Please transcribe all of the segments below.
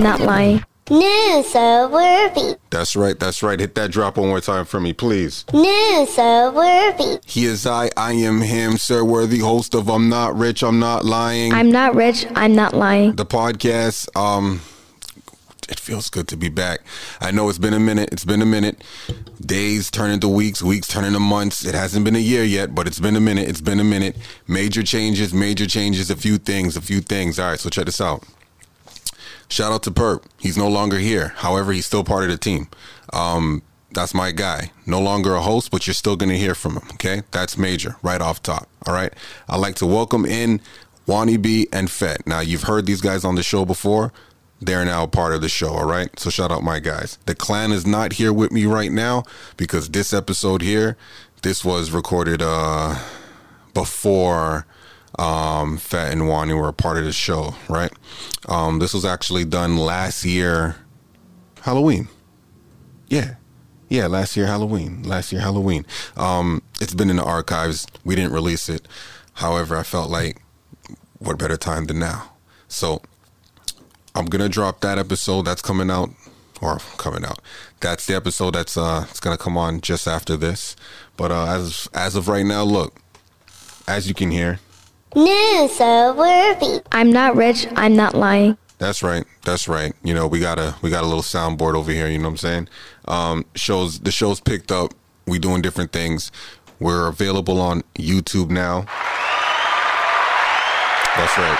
not rich. I'm not lying. News so worthy. That's right, that's right. Hit that drop one more time for me, please. News so worthy. He is I, I am him, Sir Worthy, host of I'm Not Rich, I'm Not Lying. I'm not rich. I'm not lying. the podcast. Um, it feels good to be back. I know it's been a minute. It's been a minute. Days turn into weeks, weeks turn into months. It hasn't been a year yet, but it's been a minute. It's been a minute. Major changes, major changes, a few things, a few things. All right, so check this out. Shout out to Perp. He's no longer here. However, he's still part of the team. Um, that's my guy. No longer a host, but you're still going to hear from him. Okay. That's major right off top. All right. I'd like to welcome in Wani B and Fett. Now, you've heard these guys on the show before. They're now part of the show. All right. So shout out my guys. The clan is not here with me right now because this episode here, this was recorded uh, before um, Fett and Wani were a part of the show, right? Um, this was actually done last year, Halloween. Yeah. Yeah, last year Halloween. Last year Halloween. Um, it's been in the archives. We didn't release it. However, I felt like what better time than now. So I'm gonna drop that episode that's coming out or coming out. That's the episode that's uh it's gonna come on just after this. But uh as as of right now, look, as you can hear, News so worthy. I'm not rich. I'm not lying. That's right. That's right. You know, we got a we got a little soundboard over here, you know what I'm saying? Um shows the show's picked up. We doing different things. We're available on YouTube now. That's right.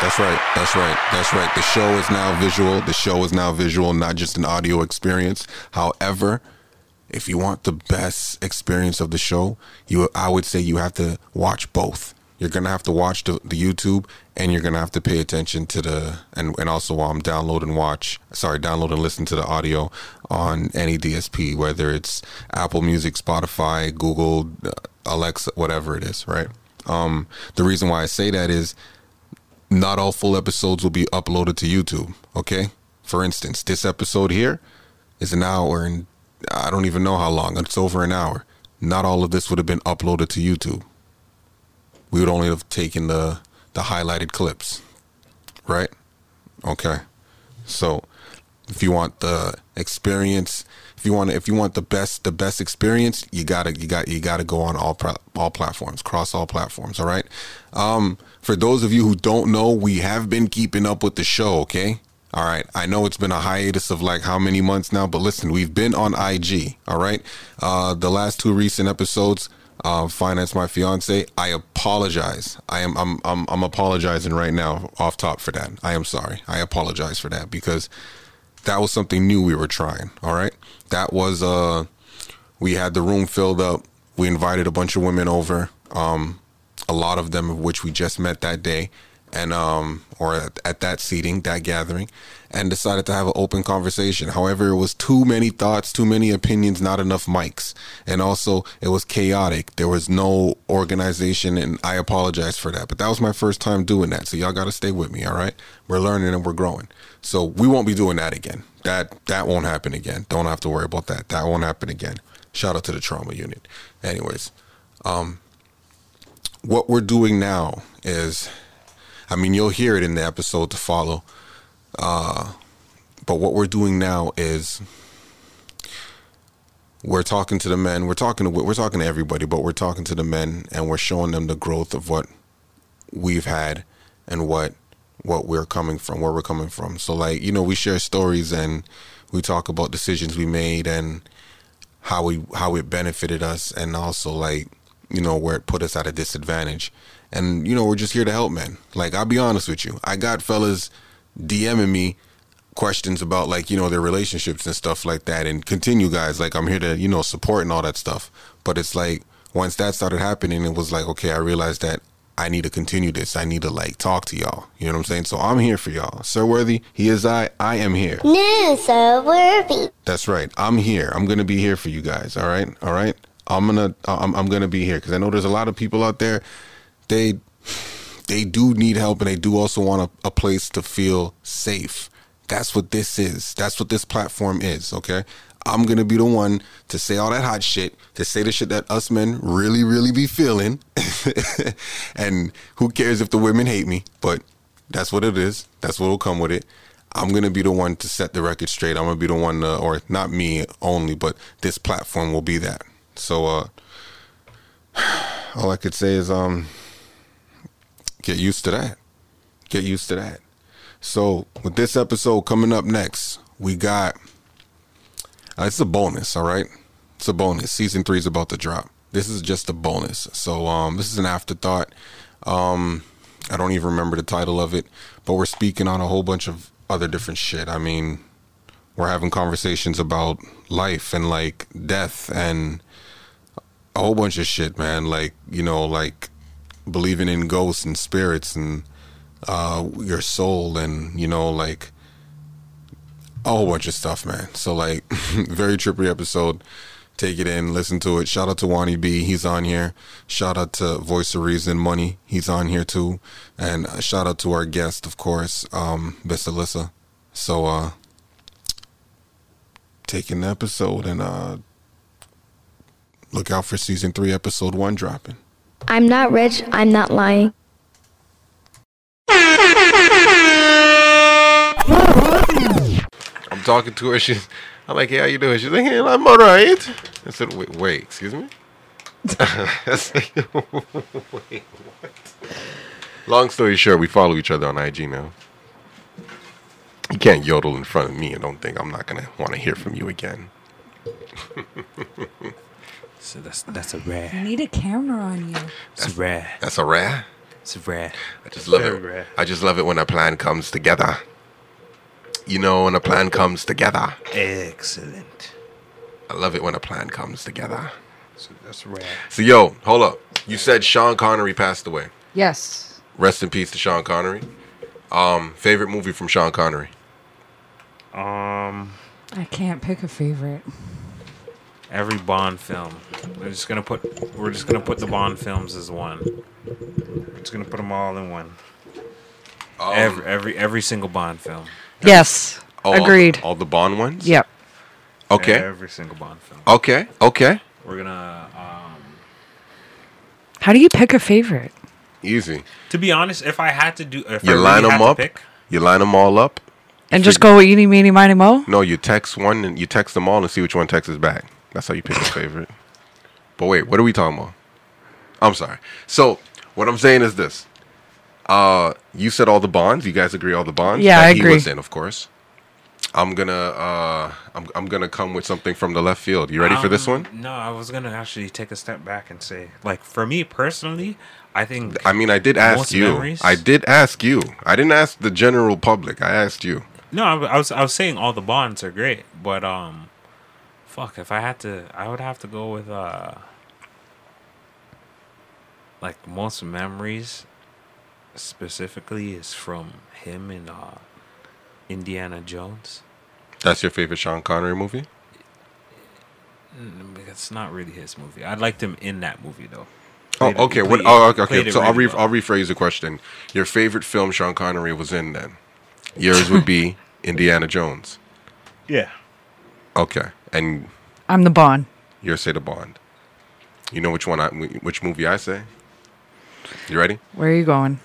That's right. That's right. That's right. The show is now visual. The show is now visual, not just an audio experience. However, if you want the best experience of the show, you I would say you have to watch both. You're gonna have to watch the, the YouTube and you're gonna have to pay attention to the and, and also um download and watch sorry, download and listen to the audio on any DSP, whether it's Apple Music, Spotify, Google, uh, Alexa, whatever it is, right? Um the reason why I say that is not all full episodes will be uploaded to YouTube. Okay. For instance, this episode here is an hour and I don't even know how long. It's over an hour. Not all of this would have been uploaded to YouTube. We would only have taken the the highlighted clips. Right? Okay. So if you want the experience if you want if you want the best the best experience you gotta you got you gotta go on all all platforms cross all platforms all right um for those of you who don't know we have been keeping up with the show okay all right i know it's been a hiatus of like how many months now but listen we've been on ig all right uh the last two recent episodes uh, finance my fiance. I apologize. I am I'm, I'm I'm apologizing right now off top for that. I am sorry. I apologize for that because that was something new we were trying. All right. That was uh we had the room filled up. We invited a bunch of women over. Um a lot of them of which we just met that day and um or at, at that seating, that gathering, and decided to have an open conversation. However, it was too many thoughts, too many opinions, not enough mics. And also it was chaotic. There was no organization and I apologize for that. But that was my first time doing that. So y'all gotta stay with me, all right? We're learning and we're growing. So we won't be doing that again. That that won't happen again. Don't have to worry about that. That won't happen again. Shout out to the trauma unit. Anyways, um what we're doing now is I mean you'll hear it in the episode to follow. Uh but what we're doing now is we're talking to the men. We're talking to we're talking to everybody, but we're talking to the men and we're showing them the growth of what we've had and what what we're coming from, where we're coming from. So like, you know, we share stories and we talk about decisions we made and how we how it benefited us and also like, you know, where it put us at a disadvantage. And you know, we're just here to help men. Like I'll be honest with you. I got fellas DMing me questions about like, you know, their relationships and stuff like that and continue guys like I'm here to, you know, support and all that stuff. But it's like once that started happening it was like, okay, I realized that I need to continue this. I need to like talk to y'all. You know what I'm saying? So I'm here for y'all. Sir Worthy, he is I. I am here. News Sir worthy. That's right. I'm here. I'm gonna be here for you guys. All right. All right. I'm gonna. I'm, I'm gonna be here because I know there's a lot of people out there. They they do need help and they do also want a, a place to feel safe. That's what this is. That's what this platform is. Okay. I'm gonna be the one to say all that hot shit, to say the shit that us men really, really be feeling. and who cares if the women hate me? But that's what it is. That's what will come with it. I'm gonna be the one to set the record straight. I'm gonna be the one, to, or not me only, but this platform will be that. So, uh, all I could say is, um, get used to that. Get used to that. So, with this episode coming up next, we got. Uh, it's a bonus, all right. It's a bonus. Season three is about to drop. This is just a bonus. So, um, this is an afterthought. Um, I don't even remember the title of it, but we're speaking on a whole bunch of other different shit. I mean, we're having conversations about life and like death and a whole bunch of shit, man. Like, you know, like believing in ghosts and spirits and uh your soul and, you know, like a whole bunch of stuff, man. So like very trippy episode. Take it in, listen to it. Shout out to Wani B, he's on here. Shout out to Voice of Reason Money, he's on here too. And uh, shout out to our guest, of course, um, Miss Alyssa. So uh taking the episode and uh look out for season three, episode one dropping. I'm not rich, I'm not lying. I'm talking to her. She's, I'm like, hey, how you doing? She's like, hey, I'm all right. I said, wait, wait excuse me? Said, wait, what? Long story short, we follow each other on IG now. You can't yodel in front of me and don't think I'm not going to want to hear from you again. So that's that's a rare. I need a camera on you. It's rare. That's a rare. It's rare. I just love Very it. rare. I just love it when a plan comes together. You know, when a plan comes together. Excellent. I love it when a plan comes together. So that's rare. So, yo, hold up. You said Sean Connery passed away. Yes. Rest in peace to Sean Connery. Um, favorite movie from Sean Connery? Um, I can't pick a favorite. Every Bond film. We're just gonna put. We're just gonna put the Bond films as one. We're just gonna put them all in one. Um, every every every single Bond film. Yes. oh, all- Agreed. All, the Bond ones? Yep. Okay. Every single Bond film. Okay. Okay. We're gonna. Um, How do you pick a favorite? Easy. to be honest, if I had to do, if You I really line had them up. pick, You line them all up. And just figure- go eeny, meeny, miny, mo? No, you text one and you text them all and see which one texts back. That's how you pick a favorite. But wait, what are we talking about? I'm sorry. So what I'm saying is this. Uh, you said all the bonds. You guys agree all the bonds? Yeah, that I He agree. was in, of course. I'm gonna uh, I'm I'm gonna come with something from the left field. You ready for this Um, one? No, I was gonna actually take a step back and say, like, for me personally, I think I mean, I did ask you. memories? I did ask you. I didn't ask the general public. I asked you. no, I, I was I was saying all the bonds are great, but um, fuck, if I had to, I would have to go with uh, like most memories, specifically is from him in uh, Indiana Jones. That's your favorite Sean Connery movie? Mm, It's not really his movie. I liked him in that movie though. Oh, Played it- okay. he What? Oh, okay. okay. it So I'll re- well. I'll rephrase the question. Your favorite film Sean Connery was in then? Yours would be Indiana Jones. Yeah. Okay, and I'm the Bond. yours say the Bond. You know which one? I which movie I say? You ready? Where are you going?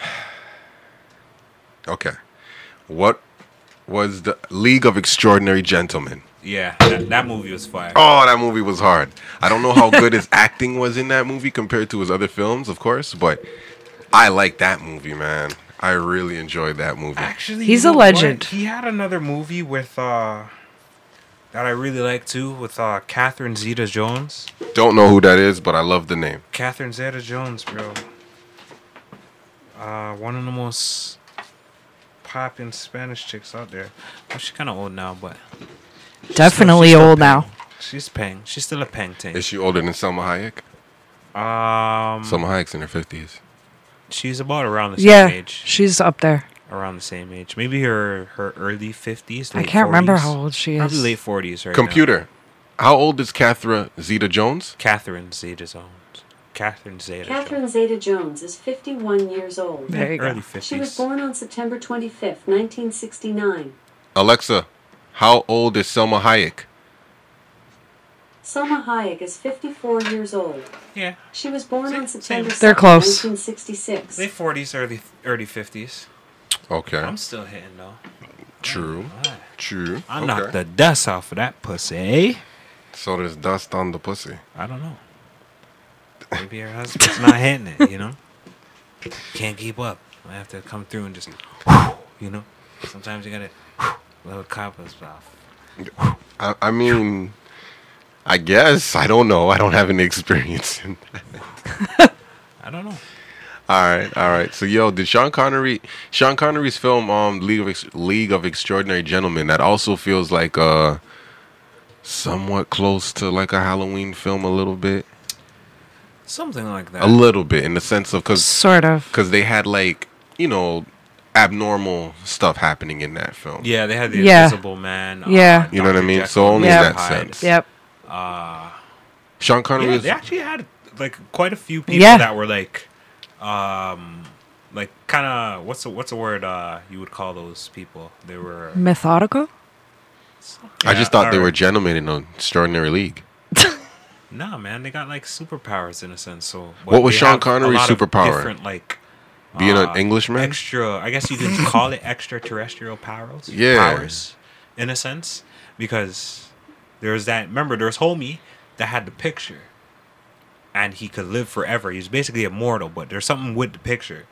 Okay. What was the League of Extraordinary Gentlemen? Yeah, that, that movie was fire. Oh, that movie was hard. I don't know how good his acting was in that movie compared to his other films, of course, but I like that movie, man. I really enjoyed that movie. Actually, He's a know what? legend. He had another movie with uh that I really like too, with uh Catherine Zeta Jones. Don't know who that is, but I love the name. Catherine Zeta Jones, bro. Uh, one of the most popping Spanish chicks out there. Well, she's kind of old now, but Definitely she's still old now. She's peng. She's still a peng ting. Is she older than Salma Hayek? Um, Salma Hayek's in her fifties. She's about around the same Yeah, age. she's up there. Around the same age. Maybe her her early fifties. I can't remember how old she Probably is. late forties right now. Computer. How old is Catherine Zeta Jones? Catherine Zeta Jones. Catherine Zeta. Catherine Zeta Jones is 51 years old. There you go. Early She was born on September 25th, 1969. Alexa, how old is Salma Hayek? Salma Hayek is 54 years old. Yeah. She was born on September same. 2nd, They're close. 1966. Late 40s, early early 50s. Okay. I'm still hitting though. True. Alright. True. I okay. knocked the dust off of that pussy. eh? So there's dust on the pussy. I don't know. Maybe your husband's not hitting it, you know? Can't keep up. I have to come through and just, you know? Sometimes you gotta let the coppers off. I, I mean, I guess I don't know. I don't have any experience. in I don't know. All right, all right. So, yo, did Sean Connery, Sean Connery's film, um, League of Ex- League of Extraordinary Gentlemen, that also feels like uh, somewhat close to like a Halloween film, a little bit, Something like that. a little bit, in the sense of because Sort of. because they had like you know abnormal stuff happening in that film. yeah, they had the Yeah. Invisible Man. uh, Yeah. You know what I Dr. mean? Jekyll So only in and that Hyde. sense. Yep. Sean Connery Yeah, is they actually had like quite a few people Yeah. that were like, um, like kind of what's the what's the word uh you would call those people? They were. Methodical? I just thought they were gentlemen in an extraordinary league. Nah, man, they got like superpowers in a sense. So What was Sean have a Connery's lot of superpower? Different like Being uh, an Englishman. extra. I guess you could call it extraterrestrial powers. Yeah. powers, in a sense, because there's that. Remember, there's homie that had the picture, and he could live forever. He's basically immortal, but there's something with the picture.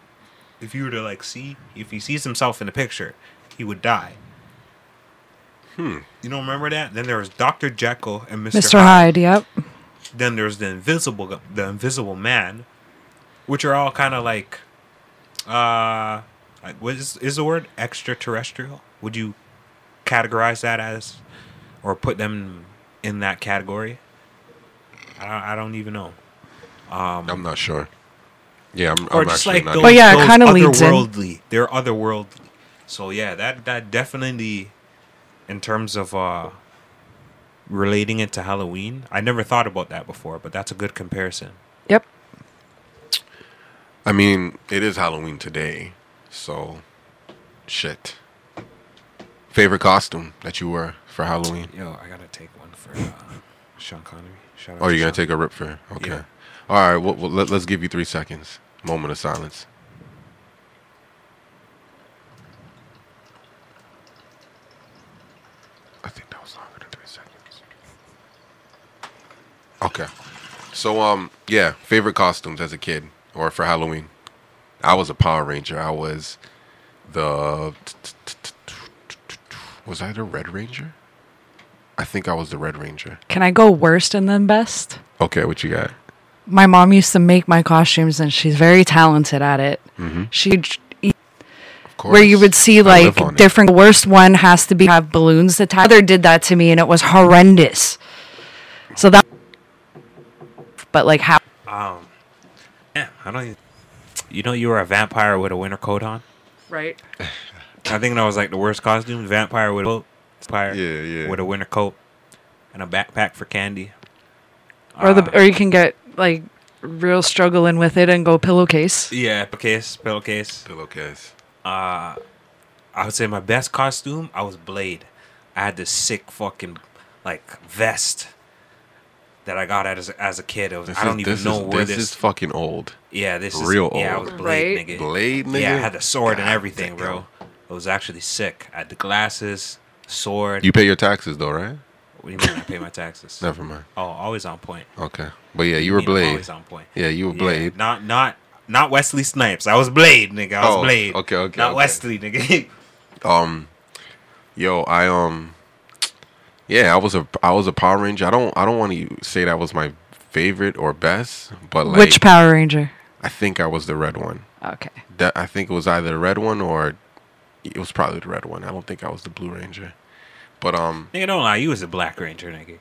If you were to like see, if he sees himself in the picture, he would die. Hmm. You don't remember that? Then there was Doctor Jekyll and Mister Mr. Hyde, yep. then there's the invisible the invisible man which are all kind of like uh like, what is, is the word extraterrestrial would you categorize that as or put them in that category i don't, I don't even know I'm not sure. Yeah, I'm, or I'm just actually like not. those, But yeah, it kinda leads in. otherworldly they're otherworldly so yeah that that definitely in terms of uh relating it to halloween i never thought about that before but that's a good comparison Yep. I mean, it is Halloween today, so shit. Favorite costume that you wore for Halloween? Yo, I gotta take one for uh, Sean Connery. Shout out Oh, you're gonna Sean. take a rip for? Okay. Yeah. All right. Well, well let, let's give you three seconds. Moment of silence. I think that was longer than three seconds. Okay. So, um, yeah, favorite costumes as a kid or for Halloween. I was a Power Ranger. I was the. Was I the Red Ranger? I think I was the Red Ranger. Can I go worst and then best? Okay, what you got? My mom used to make my costumes and she's very talented at it. She'd Of course. where you would see like live on it. different the worst one has to be have balloons The Mother did that to me and it was horrendous. So that but like how Um, yeah, I don't. even- You know, you were a vampire with a winter coat on. right? I think that was like the worst costume. Vampire with a coat, vampire Yeah, yeah. with a winter coat and a backpack for candy. Or the or you can get like real struggling with it and go pillowcase. Yeah, pillowcase, pillowcase. Pillowcase. Uh, I would say my best costume. I was Blade. I had this sick fucking like vest that I got as as a kid. It was, I don't is, even know is, where this, this. is fucking old. yeah, this is real old. Yeah, I was Blade, Right? nigga. Blade, nigga. Yeah, I had the sword and God everything, bro. It was actually sick. I had the glasses, sword. You pay your taxes though, right? what do you mean? I pay my taxes. Never mind. Oh, always on point. Okay, but yeah, you were Blade. Always on point. Yeah, you were Yeah, Blade. not not not Wesley Snipes. I was Blade, nigga. I was Oh, Blade. okay, okay, Not okay. Wesley, nigga. Um, yo, I um, yeah, I was a I was a Power Ranger. I don't I don't want to say that was my favorite or best, but like Which Power Ranger? I think I was the red one. Okay. That I think it was either the red one or it was probably the red one. I don't think I was the Blue Ranger. But um, nigga, don't lie. You was a Black Ranger, nigga.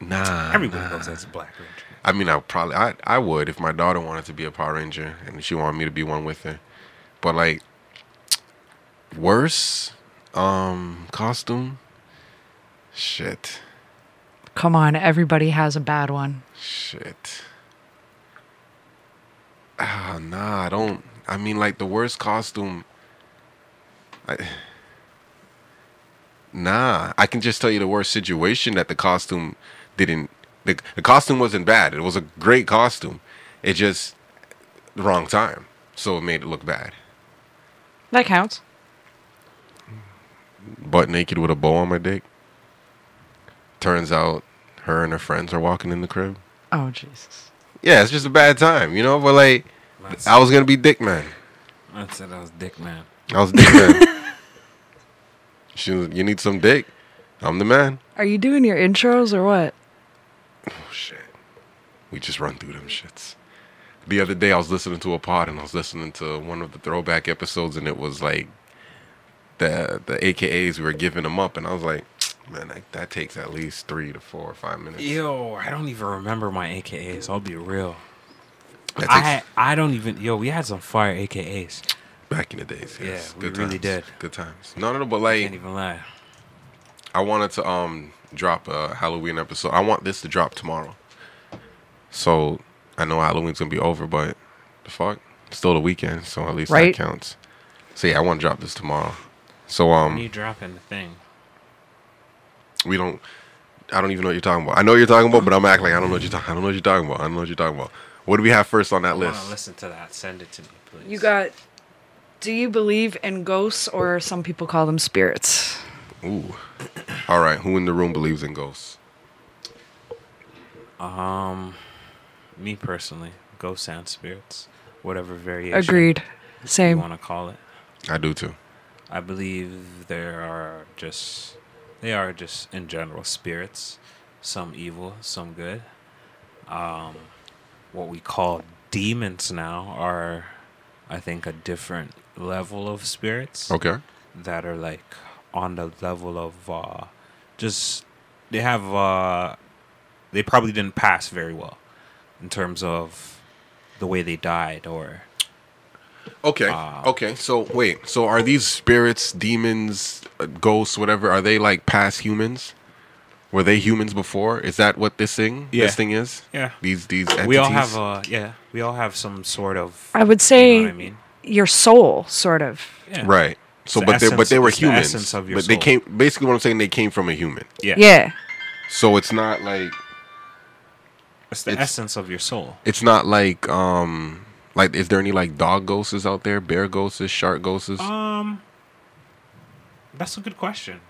nah. Everybody nah. knows that's a Black Ranger. I mean, I probably I I would if my daughter wanted to be a Power Ranger and she wanted me to be one with her. But like worse um costume shit. Come on, everybody has a bad one. Shit. Ah, nah, I don't I mean like the worst costume I Nah, I can just tell you the worst situation that the costume didn't the, the costume wasn't bad. It was a great costume. It just the wrong time. So it made it look bad. That counts. butt naked with a bow on my dick. Turns out her and her friends are walking in the crib. Oh Jesus. Yeah, it's just a bad time, you know. But like, I was gonna be dick man. I said I was dick man. I was dick man. she was, you need some dick. I'm the man. Are you doing your intros or what? Oh shit. We just run through them shits. The other day I was listening to a pod and I was listening to one of the throwback episodes and it was like the the AKAs we were giving them up and I was like, man, that, that takes at least three to four or five minutes. Yo, I don't even remember my AKAs. I'll be real. That I I don't even. Yo, we had some fire AKAs. Back in the days. Yeah, Yes. we Good really times. did. Good times. No, no, no. But Can't like, even lie. I wanted to um drop a Halloween episode. I want this to drop tomorrow. So I know Halloween's gonna be over, but the fuck, still the weekend, so at least Right. that counts. So yeah, I want to drop this tomorrow. So When um, you dropping the thing? we don't. I don't even know what you're talking about. I know what you're talking about, but I'm acting like I don't know what you're talking. I don't know what you're talking about. I don't know what you're talking about. What do we have first on that I want to list? listen to that. Send it to me, please. You got. Do you believe in ghosts or some people call them spirits? Ooh. All right. Who in the room believes in ghosts? Um, me personally, ghosts and spirits, whatever variation Agreed. Same. you want to call it. I do too. I believe there are just they are just in general spirits, some evil, some good. Um, what we call demons now are, I think, a different level of spirits Okay. that are like on the level of uh, just they have uh, they probably didn't pass very well in terms of the way they died or Okay. Ah. okay. So wait. So are these spirits, demons, uh, ghosts, whatever? Are they like past humans? Were they humans before? Is that what this thing? Yeah. This thing is. yeah. These these entities. We all have uh yeah, we all have some sort of I would you say know what I mean? Your soul, sort of. Yeah. right. So, It's the but they but they were it's the humans. essence of your but they soul. came. Basically, what I'm saying, they came from a human. Yeah. Yeah. So it's not like It's the It's- essence of your soul. it's not like um like is there any like dog ghosts out there, bear ghosts, shark ghosts? Um That's a good question.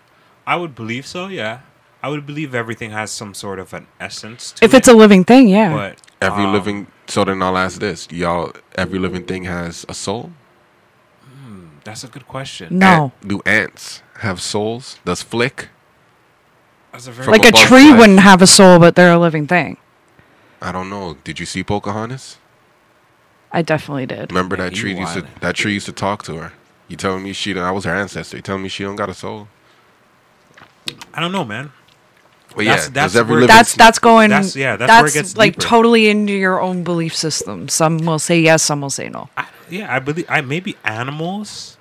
I would believe so, yeah. I would believe everything has some sort of an essence to If it. it's a living thing, yeah. but every um, living. So then I'll ask this, y'all. Every living thing has a soul. that's a good question. no. Ant- do ants have souls? Does Flick? That's a very Like a tree life. wouldn't have a soul, but they're a living thing. I don't know. Did you see Pocahontas? I definitely did. Remember Yeah, that he tree used to that tree used to talk to her. You telling me she? I was her ancestor. You telling me she don't got a soul? I don't know, man. But That's- yeah, that's does every where- That's that's going. That's- yeah, that's where it gets like deeper. totally into your own belief system. Some will say yes, some will say no. I, yeah, I believe I maybe animals.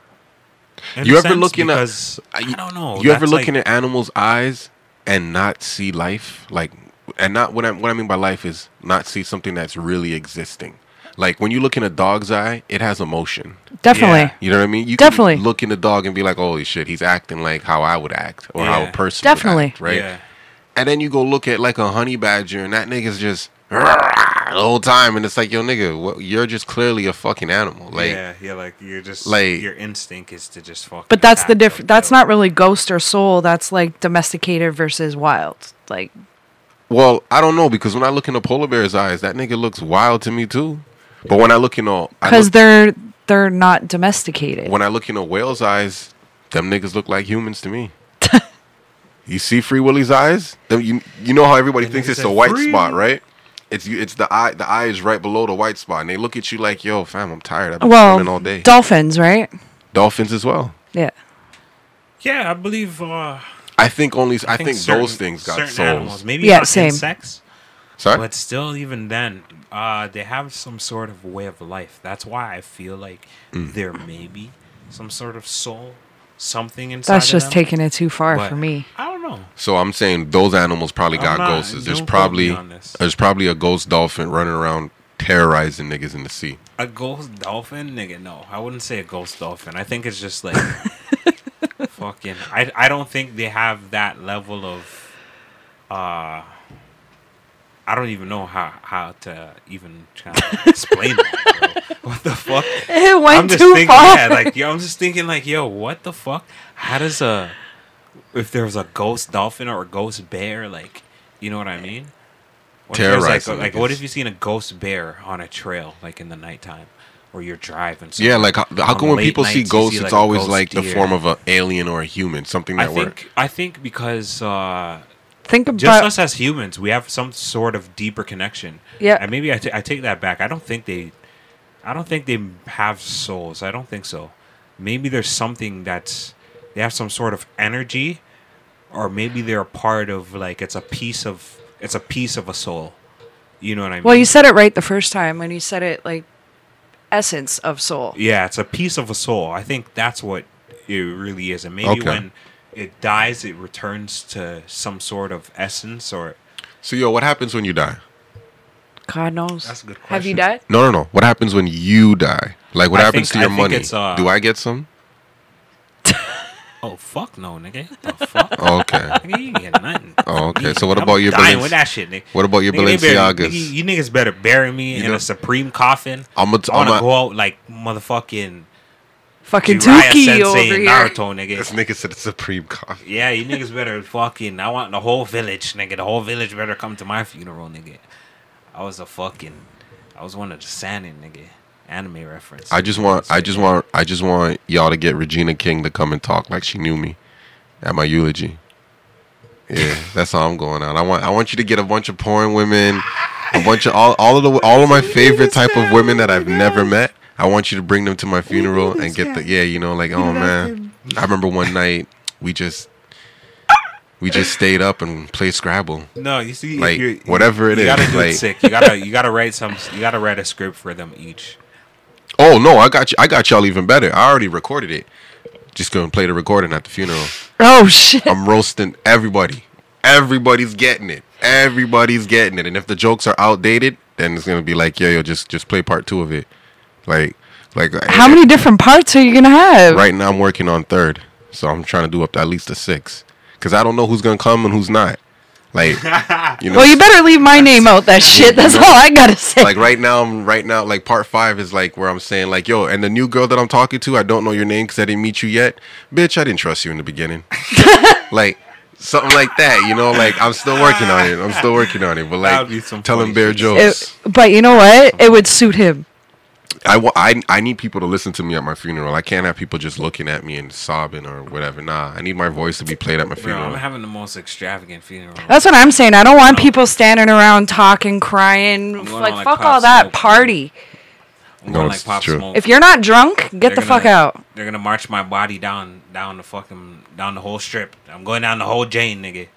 in You a ever sense, looking at- because I don't know. You ever looking like- at animals' eyes and not see life? Like, and not what I what I mean by life is not see something that's really existing. Like when you look in a dog's eye, it has emotion. Definitely. Yeah. You know what I mean? You Definitely. can look in the dog and be like, "Holy shit, he's acting like how I would act, or how a person Definitely. would act, right?" Yeah. And then you go look at like a honey badger, and that nigga's just the whole time, and it's like, "Yo, nigga, what, you're just clearly a fucking animal." Like, yeah, yeah, like you're just like- your instinct is to just fuck. But that's the attack, difference. That's kill. not really ghost or soul. That's like domesticated versus wild. Like Well, I don't know because when I look in a polar bear's eyes, that nigga looks wild to me too. But when I look in a I because they're they're not domesticated. when I look in a whale's eyes, them niggas look like humans to me. You see Free Willy's eyes? You you know how everybody The thinks it's a white "Free." spot, right? It's you- it's the eye. The eye is right below the white spot, and they look at you like, "Yo, fam, I'm tired. I've been well, swimming all day." dolphins, right? Dolphins as well. Yeah. Yeah, I believe. Uh, I think only. I, think, certain- those things got certain souls. Animals, maybe Yeah, not same. insects, Sorry. but still, even then, uh, they have some sort of way of life. That's why I feel like Mm. there may be some sort of soul, something inside. That's of just them, taking it too far but for me. I don't know. So I'm saying those animals probably I'm got not- ghosts. There's probably me on this. there's probably a ghost dolphin running around terrorizing niggas in the sea. A ghost dolphin, nigga? No, I wouldn't say a ghost dolphin. I think it's just like fucking. I I don't think they have that level of. uh I don't even know how how to even kind of explain that. Bro. What the fuck? It it went I'm just too thinking, far. yeah, like yo, I'm just thinking, like yo, what the fuck? How does a if there was a ghost dolphin or a ghost bear, like you know what I mean? What if there's, Terrorizing, like, I like what if you seen a ghost bear on a trail, like in the nighttime, or you're driving? Yeah, like how, how come when people see ghosts, see, it's like, a always ghost like the deer? form of an alien or a human, something I that think work. I think because uh, Think just about us as humans, we have some sort of deeper connection. Yeah. and maybe I take that back. I don't think they, I don't think they have souls. I don't think so. Maybe there's something that's they have some sort of energy, or maybe they're a part of like it's a piece of it's a piece of a soul. You know what I mean? well, you said it right the first time when you said it like essence of soul. Yeah, it's a piece of a soul. I think that's what it really is. And maybe Okay. when it dies, it returns to some sort of essence or. So yo, what happens when you die? God knows. That's a good Have you died? No, no, no. What happens when you die? Like what I happens think- to your I think money? it's, uh, Do I get some? Oh fuck no, nigga! The fuck? Oh, okay. Nigga, you ain't get nothing. Oh, okay. So what I'm about your dying Balenci- with that shit, nigga? What about your Nigga, they better- Balenciagas? nigga, You niggas better bury me You in know- a supreme coffin. I'm a- I want I'm to go out like motherfucking Fucking Jiraiya Tuki Sensei over in here. Naruto, nigga. This nigga said it's supreme coffee. Yeah, you niggas better fucking. I want the whole village, nigga. The whole village better come to my funeral, nigga. I was a fucking. I was one of the Sannin, nigga. Anime reference. I just want, I just want, I just want y'all to get Regina King to come and talk like she knew me at my eulogy. Yeah, that's how I'm going on. I want, I want you to get a bunch of porn women, a bunch of all, all of the, all of my favorite type of women that I've never met. I want you to bring them to my funeral and get the, yeah, you know, like, oh man, I remember one night we just, we just stayed up and played Scrabble. No, you see, if Like, you're- whatever it you gotta do like- it sick. You gotta, you gotta write some. You gotta write a script for them each. Oh no, I got you. I got y'all even better. I already recorded it. Just gonna play the recording at the funeral. Oh shit. I'm roasting everybody. Everybody's getting it. Everybody's getting it. And if the jokes are outdated, then it's gonna be like, yeah, yo, just just play part two of it. Like, like uh, How many different parts are you gonna have? Right now, I'm working on third, so I'm trying to do up to at least a six, because I don't know who's gonna come and who's not. Like, you know, Well, you better leave my name out that shit. That's all I gotta say. like right now i'm right now like part five is like where i'm saying like yo and the new girl that i'm talking to i don't know your name because i didn't meet you yet bitch i didn't trust you in the beginning like something like that you know like i'm still working on it i'm still working on it but like be some tell him bear shit. jokes It- but you know what? It would suit him. I, I, I need people to listen to me at my funeral i can't have people just looking at me and sobbing or whatever nah i need my voice to be played at my Bro, funeral I'm having the most extravagant funeral. That's what I'm saying. I don't want people standing around talking, crying. Like, like, fuck all that Smoke. party. I'm No, going it's like pop true. smoke. If you're not drunk, get They're the fuck gonna- out. They're gonna march my body down, down the fucking, down the whole strip. I'm going down the whole Jane, nigga.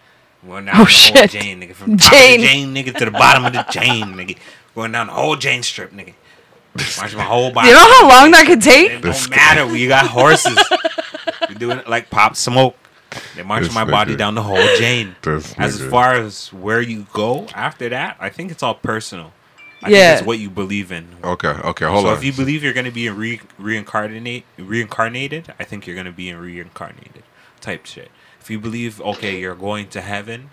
I'm going down Oh, the shit. whole Jane, nigga. From top Jane. of the Jane, nigga, to the bottom of the Jane, nigga. Going down the whole Jane strip, nigga. March my whole body. You know how long that could take? This don't matter. We got horses. we doing it like pop smoke. They march This my body down the whole Jane. As far as where you go after that, I think it's all personal. I Yeah. think it's what you believe in. okay okay hold so on So if you believe you're going to be in re- reincarnate reincarnated, I think you're going to be in reincarnated type shit. If you believe okay, you're going to heaven.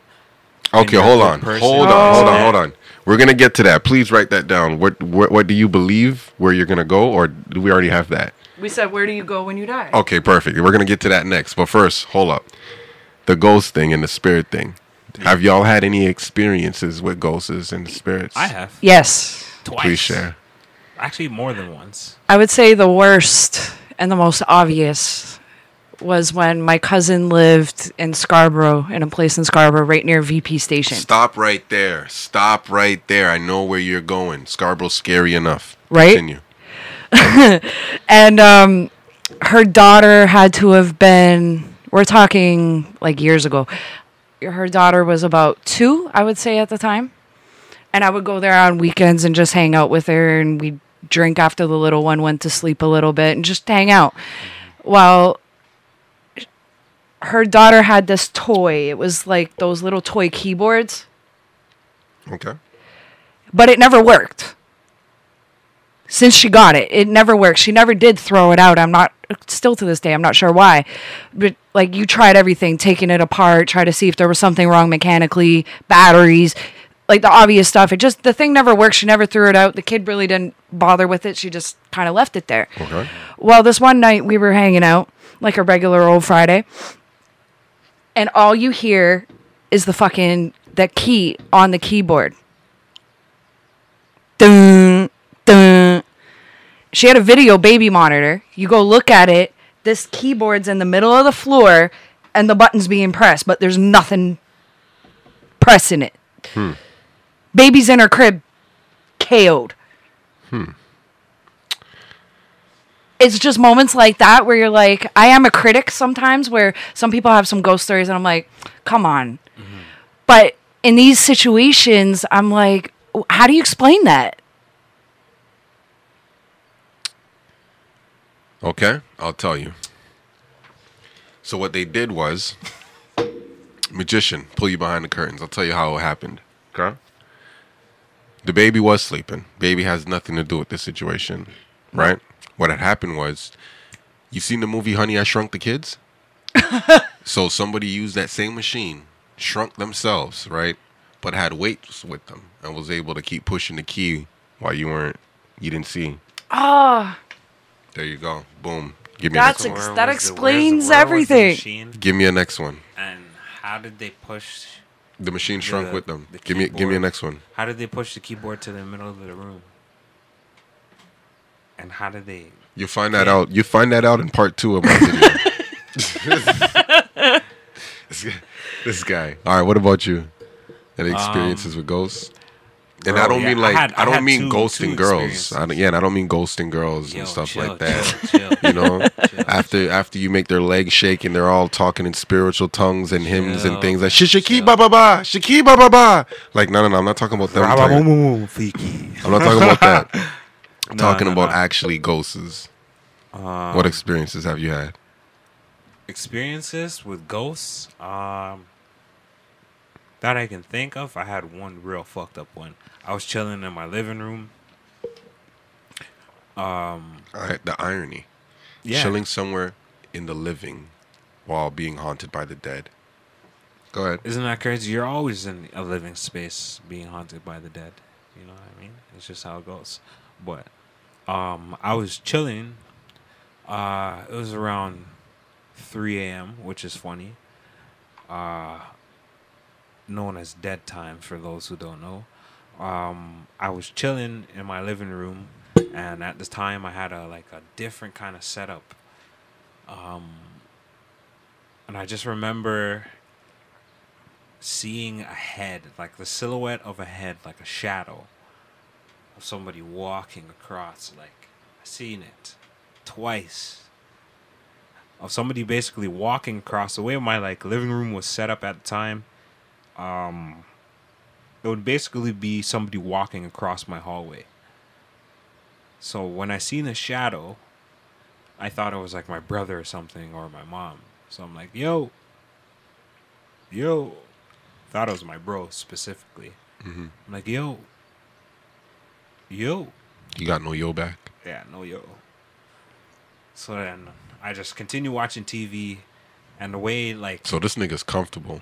And Okay, hold on, person, hold on, hold on, oh. hold on. We're gonna get to that. Please write that down. What, what, what do you believe? Where you're gonna go, or do we already have that? We said, where do you go when you die? Okay, perfect. We're gonna get to that next. But first, hold up. The ghost thing and the spirit thing. Have y'all had any experiences with ghosts and spirits? I have Yes. twice. Please share. Actually, more than once. I would say the worst and the most obvious was when my cousin lived in Scarborough, in a place in Scarborough, right near VP Station. Stop right there. Stop right there. I know where you're going. Scarborough's scary enough. Right? Continue. And um, her daughter had to have been, we're talking like years ago. Her daughter was about two, I would say, at the time. And I would go there on weekends and just hang out with her, and we'd drink after the little one went to sleep a little bit and just hang out. Well, her daughter had this toy. It was like those little toy keyboards, Okay. but it never worked. Since she got it, it never worked. She never did throw it out. I'm not still to this day. I'm not sure why, but like you tried everything, taking it apart, try to see if there was something wrong mechanically, batteries. like the obvious stuff. It just the thing never worked. She never threw it out. The kid really didn't bother with it. She just kind of left it there. Okay. Well, this one night we were hanging out like a regular old Friday, and all you hear is the fucking the key on the keyboard. Dun, dun. She had a video baby monitor. You go look at it. This keyboard's in the middle of the floor, and the button's being pressed, but there's nothing pressing it. Hmm. Baby's in her crib, KO'd. It's just moments like that where you're like, I am a critic sometimes where some people have some ghost stories and I'm like, come on. But in these situations, I'm like, how do you explain that? Okay, I'll tell you. So what they did was, magician, pull you behind the curtains. I'll tell you how it happened. Okay. The baby was sleeping. Baby has nothing to do with this situation, right? What had happened was, you seen the movie Honey I Shrunk the Kids? so somebody used that same machine, shrunk themselves, right? But had weights with them and was able to keep pushing the key while you weren't, you didn't see. Oh, There you go. Boom. Give me That's next ex- one. that explains the- where the everything. Give me a next one. And how did they push? The machine shrunk the- with them. the Give me give me a next one. How did they push the keyboard to the middle of the room? And how did they? You find that out. You find that out in part two of my video. this, guy, this guy. All right. What about you? Any experiences with ghosts? And I Um, don't yeah, mean I like had- I, I don't had mean two- ghosting two girls. I don't, yeah, and I don't mean ghosting girls Yo, and stuff chill, like that. chill, chill. You know, Chill. after after you make their legs shake and they're all talking in spiritual tongues and hymns and things like shiki chill. ba ba ba, shiki ba ba ba. Like no no no, I'm not talking about them. I'm talking- Fiki. I'm not talking about that. No, talking no, about no. actually ghosts. Um, what experiences have you had? experiences with ghosts? Um, that I can think of. I had one real fucked up one. I was chilling in my living room. Um, right, the irony. yeah. Chilling somewhere in the living while being haunted by the dead. Go ahead. Isn't that crazy? You're always in a living space being haunted by the dead. You know what I mean? It's just how it goes. But um I was chilling. Uh it was around 3 a.m., which is funny. Uh known as dead time for those who don't know. Um I was chilling in my living room and at this time I had a like a different kind of setup. Um and I just remember seeing a head, like the silhouette of a head, like a shadow of somebody walking across. Like I seen it twice. Of somebody basically walking across the way my like living room was set up at the time. Um, it would basically be somebody walking across my hallway. So when I seen the shadow, I thought it was like my brother or something or my mom. So I'm like, yo, yo, thought it was my bro specifically. Mm-hmm. I'm like, yo, yo, You got no yo back. yeah, no yo. So then I just continue watching TV, and the way like So this nigga's comfortable.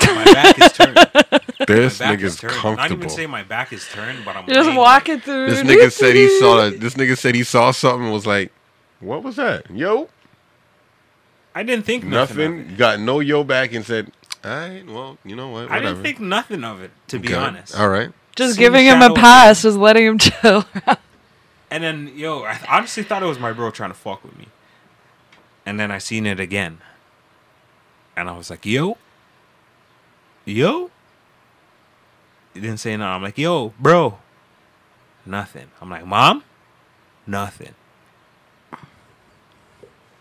my back is turned, my This back nigga's is turned. Not comfortable. even say my back is turned, but I'm You're just laying walking through. This nigga said he saw. This nigga said he saw something. and Was like, what was that? Yo, I didn't think nothing. nothing. Of it. Got no yo back and said, all right, well, you know what? I Whatever. didn't think nothing of it, to be Okay. honest. All right. Just giving him a pass, just letting him chill. And then, yo, I honestly thought it was my bro trying to fuck with me. And then I seen it again. And I was like, yo, yo. He didn't say no. I'm like, yo, bro. Nothing. I'm like, mom? Nothing.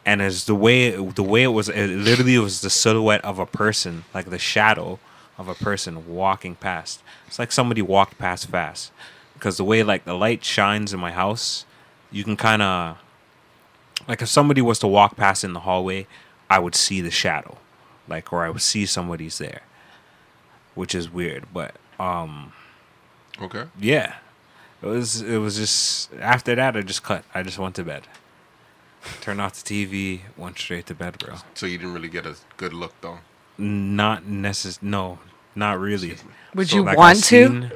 And as the way the way it was, it literally was the silhouette of a person, like the shadow of a person walking past. It's like somebody walked past fast, because the way like the light shines in my house, you can kind of like if somebody was to walk past in the hallway, I would see the shadow, like or I would see somebody's there, which is weird. But um, Okay. yeah, it was it was just after that I just cut. I just went to bed. Turned off the TV, went straight to bed, bro. So you didn't really get a good look though. Not necess. No, Not really. Would So, you Like, I've want to? seen-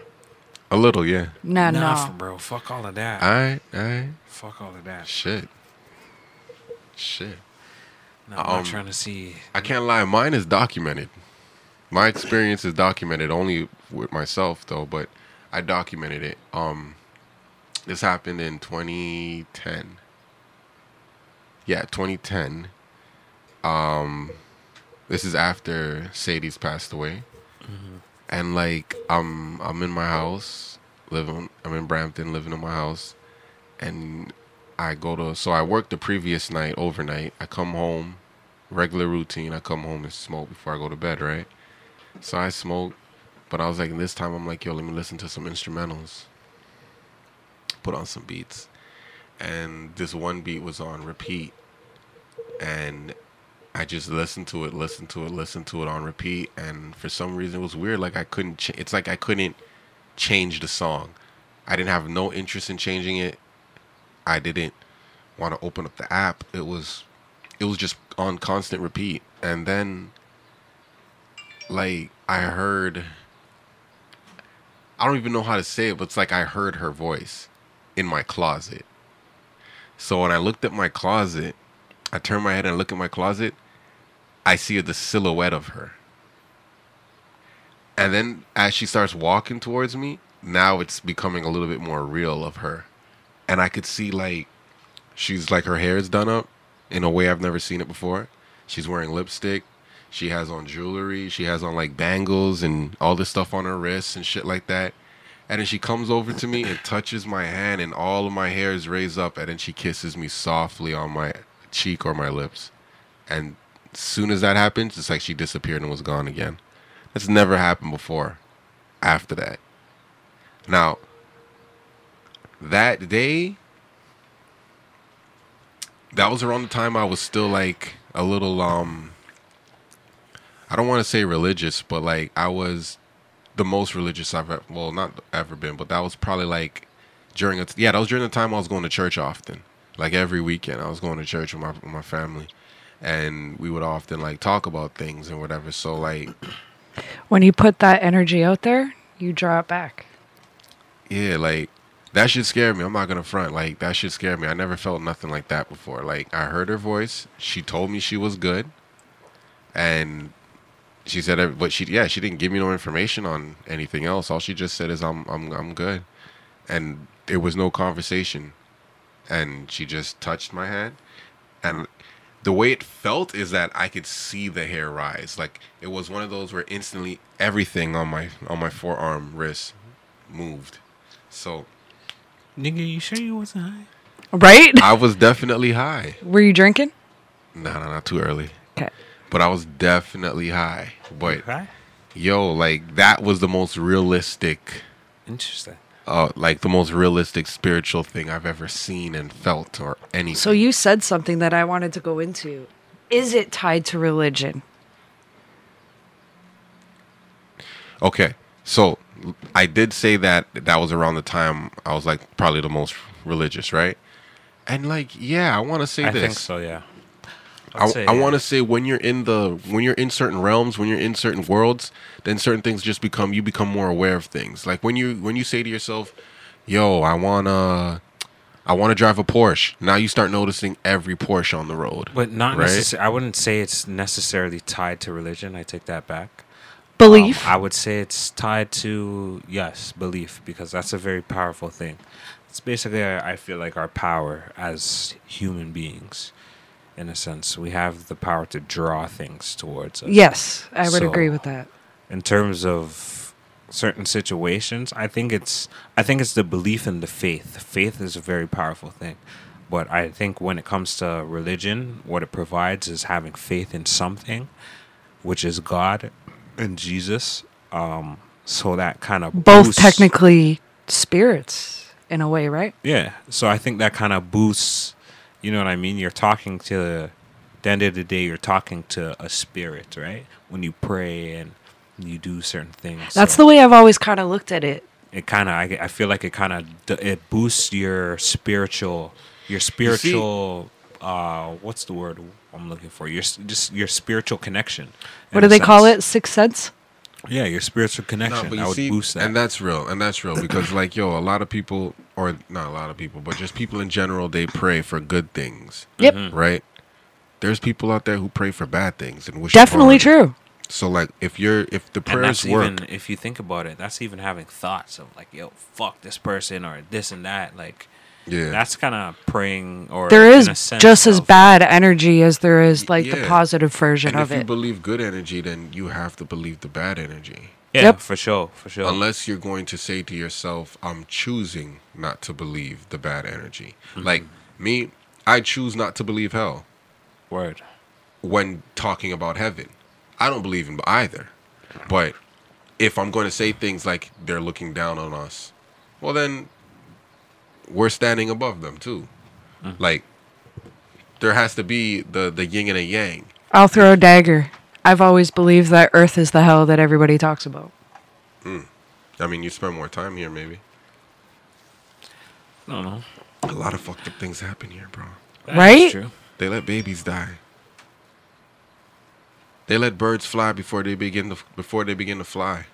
A little, yeah. No, Nah, no. bro. Fuck all of that. All right, all right. Fuck all of that. Shit. Shit. No, I'm Um, not trying to see. I can't lie. Mine is documented. My experience is documented only with myself though, but I documented it. Um, this happened in 2010. Yeah, 2010. Um, this is after Sadie's passed away, Mm-hmm. and like I'm I'm in my house living. I'm in Brampton living in my house, and I go to so I worked the previous night overnight. I come home, regular routine. I come home and smoke before I go to bed, right? So I smoke, but I was like, this time I'm like, yo, let me listen to some instrumentals. Put on some beats, and this one beat was on repeat, and I just listened to it, listened to it, listened to it on repeat, and for some reason it was weird. Like I couldn't. Ch- it's like I couldn't change the song. I didn't have no interest in changing it. I didn't want to open up the app. It was it was just on constant repeat. And then like I heard I don't even know how to say it, but it's like I heard her voice in my closet. So when I looked at my closet, I turned my head and looked at my closet, I see the silhouette of her. And then as she starts walking towards me, now it's becoming a little bit more real of her. And I could see like she's like her hair is done up in a way I've never seen it before. She's wearing lipstick. She has on jewelry. She has on like bangles and all this stuff on her wrists and shit like that. And then she comes over to me and touches my hand, and all of my hair is raised up. And then she kisses me softly on my cheek or my lips. And soon as that happens, it's like she disappeared and was gone again. That's never happened before. After that, now that day, that was around the time I was still like a little um. I don't want to say religious, but like I was the most religious I've ever, well not ever been, but that was probably like during a yeah that was during the time I was going to church often, like every weekend I was going to church with my with my family, and we would often like talk about things and whatever. So like When you put that energy out there, you draw it back. yeah, like that should scare me. I'm not gonna front. Like that should scare me. I never felt nothing like that before. Like I heard her voice. She told me she was good, and she said, but she yeah, she didn't give me no information on anything else. All she just said is I'm I'm I'm good, and there was no conversation, and she just touched my hand, and the way it felt is that I could see the hair rise. Like it was one of those where instantly everything on my on my forearm wrist moved. So Nigga, you sure you wasn't high? Right? I was definitely high. Were you drinking? No, no, not too early. Okay. But I was definitely high. But High? yo, like that was the most realistic, Interesting. Uh, like the most realistic spiritual thing I've ever seen and felt or anything. So you said something that I wanted to go into. Is it tied to religion? Okay, so I did say that that was around the time I was like probably the most religious, right? And like, yeah, I want to say I this. think so, yeah. I, I'd say, I want to say when you're in the when you're in certain realms, when you're in certain worlds, then certain things just become you become more aware of things. Like when you when you say to yourself, "Yo, I wanna I want to drive a Porsche." Now you start noticing every Porsche on the road. But not right? necessarily. I wouldn't say it's necessarily tied to religion. I take that back. Belief? Um, I would say it's tied to yes, belief, because that's a very powerful thing. It's basically, I I feel like our power as human beings, in a sense, we have the power to draw things towards us. yes, I would So- agree with that. In terms of certain situations, I think it's I think it's the belief in the faith. Faith is a very powerful thing. But I think when it comes to religion, what it provides is having faith in something, which is God and Jesus. Um, so that kind of Both technically spirits in a way, right? yeah. So I think that kind of boosts. You know what I mean? You're talking to. The end of the day, you're talking to a spirit, right? When you pray and you do certain things. That's So the way I've always kind of looked at it. it kind of. I, I feel like it kind of it boosts your spiritual, your spiritual. uh, what's the word I'm looking for? Your just your spiritual connection. What do a they call it? Sixth sense? Yeah, your spiritual connection. but I you would see, boost that. and that's real, and that's real because, like, yo, a lot of people, or not a lot of people, but just people in general, they pray for good things, Yep. Mm-hmm. right? There's people out there who pray for bad things and wish Definitely upon true. So, like, if you're, if the and prayers that's work, even if you think about it, that's even having thoughts of like, yo, fuck this person or this and that. Like yeah, that's kind of praying or There in is a sense just as of- bad energy as there is like the positive version and of it. if you it. believe good energy, then you have to believe the bad energy. Yeah, Yep. for sure, for sure. Unless you're going to say to yourself, I'm choosing not to believe the bad energy. Mm-hmm. Like me, I choose not to believe hell Word. when talking about heaven. I don't believe in either. But if I'm going to say things like they're looking down on us, well, then we're standing above them too. Mm. Like there has to be the, the yin and a yang. I'll throw a dagger. I've always believed that Earth is the hell that everybody talks about. I mean, you spend more time here, maybe. I don't know. A lot of fucked up things happen here, bro. That is Right? true. They let babies die. They let birds fly before they begin to before they begin to fly.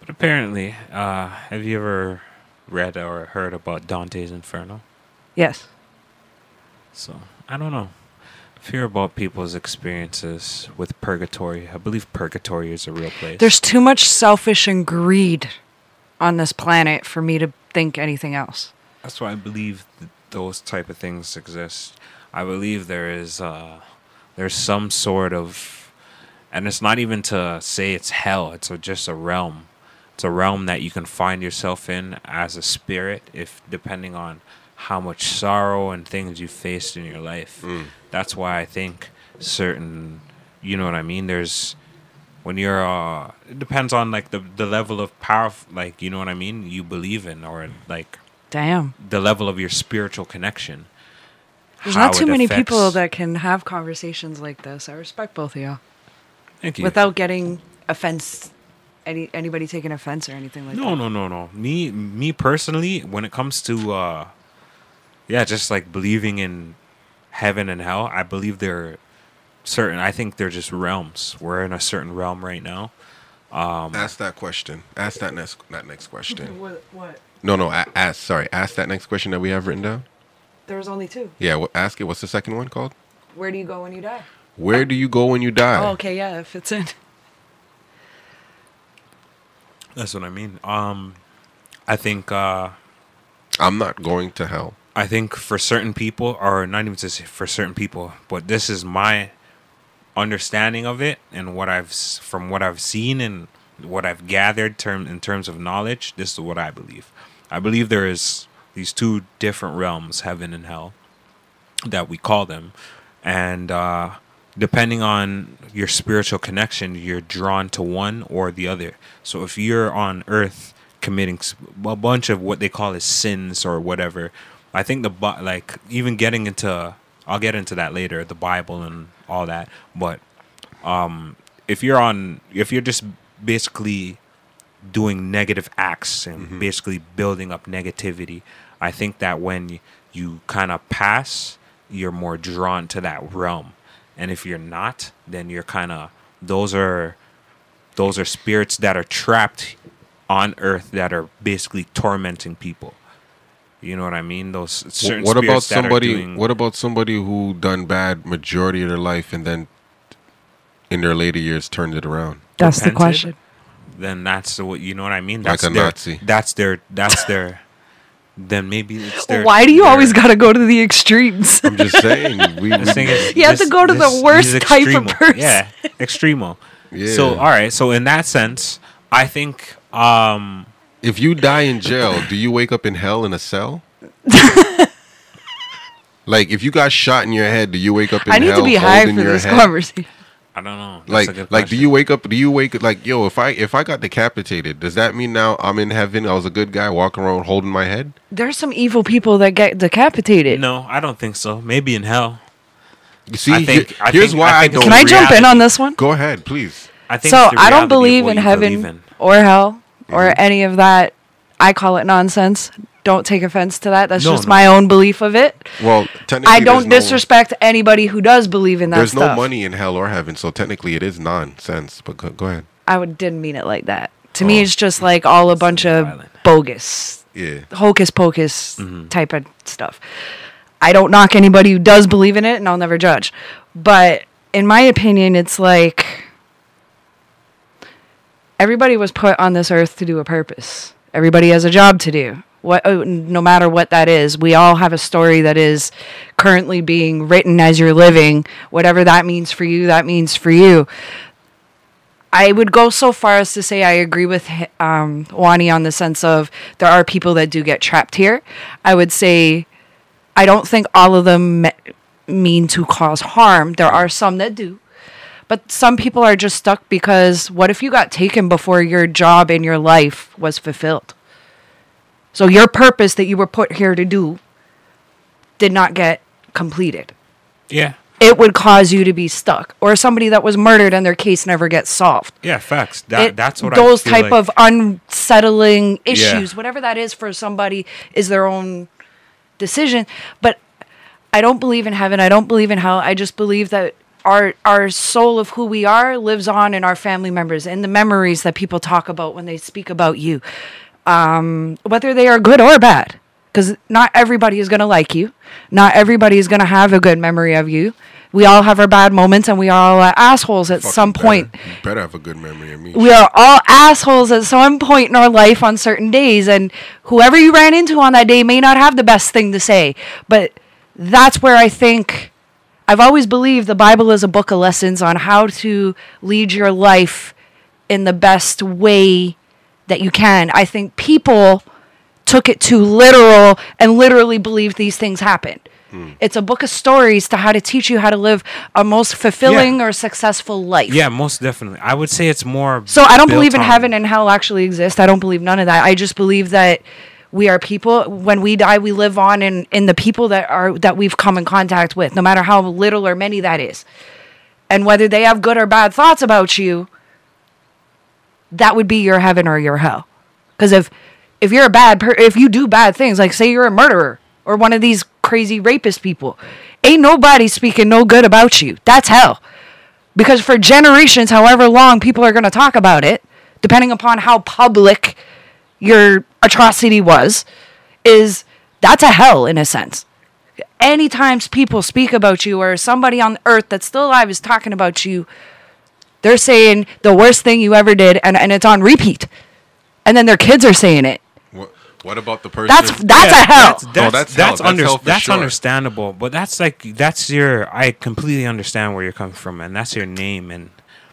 But apparently, uh, have you ever read or heard about Dante's Inferno? Yes. So I don't know. Hear about people's experiences with purgatory, I believe purgatory is a real place. There's too much selfish and greed on this planet for me to think anything else. That's why I believe th- those type of things exist. I believe there is uh, there's some sort of, and it's not even to say it's hell. It's a, just a realm. It's a realm that you can find yourself in as a spirit, if depending on how much sorrow and things you faced in your life. That's why I think certain, you know what I mean. There's when you're uh it depends on like the the level of power like you know what i mean you believe in or like Damn. the level of your spiritual connection. There's not too many people that can have conversations like this. I respect both of y'all. Thank you. Without getting offense any anybody taking offense or anything like no, that. no, no, no. No. Me, me personally, when it comes to, uh, yeah, just like believing in heaven and hell, I believe they're certain. I think they're just realms. We're in a certain realm right now. Um, Ask that question. Ask that next that next question. What what? No, no. Ask. Sorry. Ask that next question that we have written down. There was only two. Yeah. Well, ask it. What's the second one called? Where do you go when you die? Where do you go when you die? Oh, okay, yeah, it fits in. That's what I mean. Um, I think, uh, I'm not going to hell. I think for certain people, or not even just for certain people, but this is my understanding of it and what I've from what I've seen and what I've gathered term in terms of knowledge. This is what I believe. I believe there is these two different realms, heaven and hell, that we call them, and uh, depending on your spiritual connection, you're drawn to one or the other. So if you're on Earth committing a bunch of what they call as sins or whatever, I think the like even getting into I'll get into that later, the Bible and all that, but um if you're on if you're just basically doing negative acts and basically building up negativity, I think that when you, you kind of pass, you're more drawn to that realm. And if you're not, then you're kind of those are those are spirits that are trapped on earth that are basically tormenting people. You know what I mean? Those certain what about spirits that are somebody? doing- What about somebody who done bad majority of their life and then in their later years turned it around? That's the question. then that's what you know what I mean. Like That's a their, Nazi. That's their. That's their. Then maybe it's their. Why do you their- always got to go to the extremes? I'm just saying. We, This thing is- You have to go to the worst type of person. Yeah, extremo. Yeah. So all right. So in that sense, I think um if you die in jail, do you wake up in hell in a cell? like if you got shot in your head, do you wake up in hell I need hell to be high for this head? conversation. I don't know. That's a Like, good like, do you wake up? Do you wake like, yo? If I if I got decapitated, does that mean now I'm in heaven? I was a good guy walking around holding my head. There's some evil people that get decapitated. No, I don't think so. Maybe in hell. You see, I think- here- I here's think- why I I, think it's don't. Can I the jump in on this one? Go ahead, please. I think. So I don't believe in heaven believe in. or hell or mm-hmm. any of that. I call it nonsense. Don't take offense to that. That's No, just no. my own belief of it. Well, technically, I don't no- disrespect anybody who does believe in that There's stuff. no money in hell or heaven, so technically it is nonsense. But go, go ahead. I would didn't mean it like that. To me, Oh. it's just like all a bunch of violent. bogus, Yeah. hocus pocus Mm-hmm. type of stuff. I don't knock anybody who does believe in it, and I'll never judge. But in my opinion, it's like everybody was put on this earth to do a purpose. Everybody has a job to do. What, oh, no matter what that is, we all have a story that is currently being written as you're living. Whatever that means for you, that means for you. I would go so far as to say I agree with um, Wani on the sense of there are people that do get trapped here. I would say I don't think all of them me- mean to cause harm. There are some that do. But some people are just stuck because what if you got taken before your job in your life was fulfilled? So your purpose that you were put here to do did not get completed. Yeah. It would cause you to be stuck. Or somebody that was murdered and their case never gets solved. Yeah, facts. That It- that's what those type like. of unsettling Yeah. issues, whatever that is for somebody, is their own decision. But I don't believe in heaven. I don't believe in hell. I just believe that our our soul of who we are lives on in our family members and the memories that people talk about when they speak about you, um, whether they are good or bad. Because not everybody is going to like you. Not everybody is going to have a good memory of you. We all have our bad moments, and we are all assholes at Fucking some better. point You better have a good memory of me. we are all assholes at some point in our life on certain days and whoever you ran into on that day may not have the best thing to say but that's where i think i've always believed the bible is a book of lessons on how to lead your life in the best way that you can i think people took it too literal and literally believed these things happened hmm. it's a book of stories to how to teach you how to live a most fulfilling or successful life yeah, most definitely. I would say it's more. so I don't believe in on- heaven and hell actually exist. I don't believe none of that. I just believe that we are people. When we die, we live on in, in the people that are that we've come in contact with, no matter how little or many that is. And whether they have good or bad thoughts about you, that would be your heaven or your hell. Because if if you're a bad per- if you do bad things, like say you're a murderer or one of these crazy rapist people, ain't nobody speaking no good about you. That's hell because for generations, however long people are going to talk about it, depending upon how public your atrocity was, is that's a hell in a sense. Anytime people speak about you or somebody on earth that's still alive is talking about you, they're saying the worst thing you ever did, and, and it's on repeat. And then their kids are saying it. What, what about the person? That's that's Yeah, a hell. That's, that's, No, that's that's, hell. That's under- hell that's sure. understandable, but that's like that's your. I completely understand where you're coming from, and that's your name, and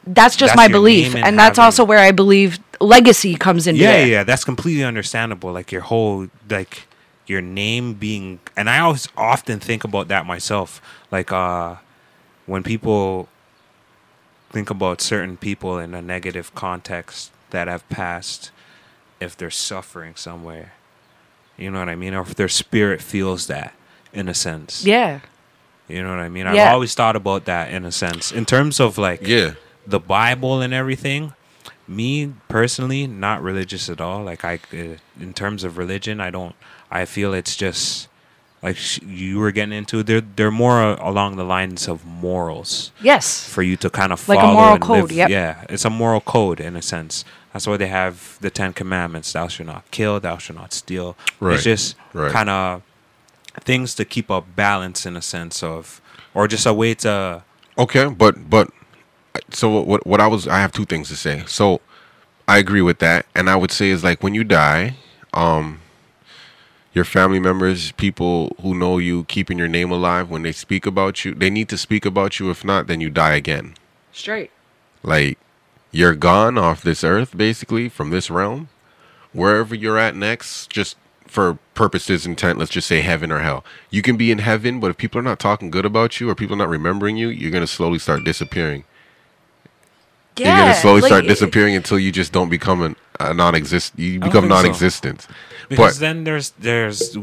That's just That's my belief, and, and that's also where I believe legacy comes into yeah, it. yeah, that's completely understandable. Like your whole like your name being, and I always often think about that myself. Like uh, when people think about certain people in a negative context that have passed, if they're suffering somewhere, you know what I mean, or if their spirit feels that in a sense. Yeah. You know what I mean? I've always thought about that in a sense. In terms of like yeah. the Bible and everything, me personally, not religious at all. Like I, uh, in terms of religion, I don't. I feel it's just like sh- you were getting into. They're they're more uh, along the lines of morals Yes. for you to kind of Like a moral and code, live. yep. Yeah, it's a moral code in a sense. That's why they have the Ten Commandments: Thou shalt not kill, Thou shalt not steal. Right, It's just right. kind of things to keep a balance in a sense of, or just a way to. Okay, but but so what what I was I have two things to say. So I agree with that, and I would say is like when you die, um, your family members, people who know you, keeping your name alive, when they speak about you, they need to speak about you. If not, then you die again. Straight. Like you're gone off this earth, basically from this realm. Wherever you're at next, just for purposes intent, let's just say heaven or hell. You can be in heaven, but if people are not talking good about you or people are not remembering you, you're gonna slowly start disappearing. Yeah. you're gonna slowly like, start disappearing until you just don't become an, a non-exist. You become non-existent. Because But then there's there's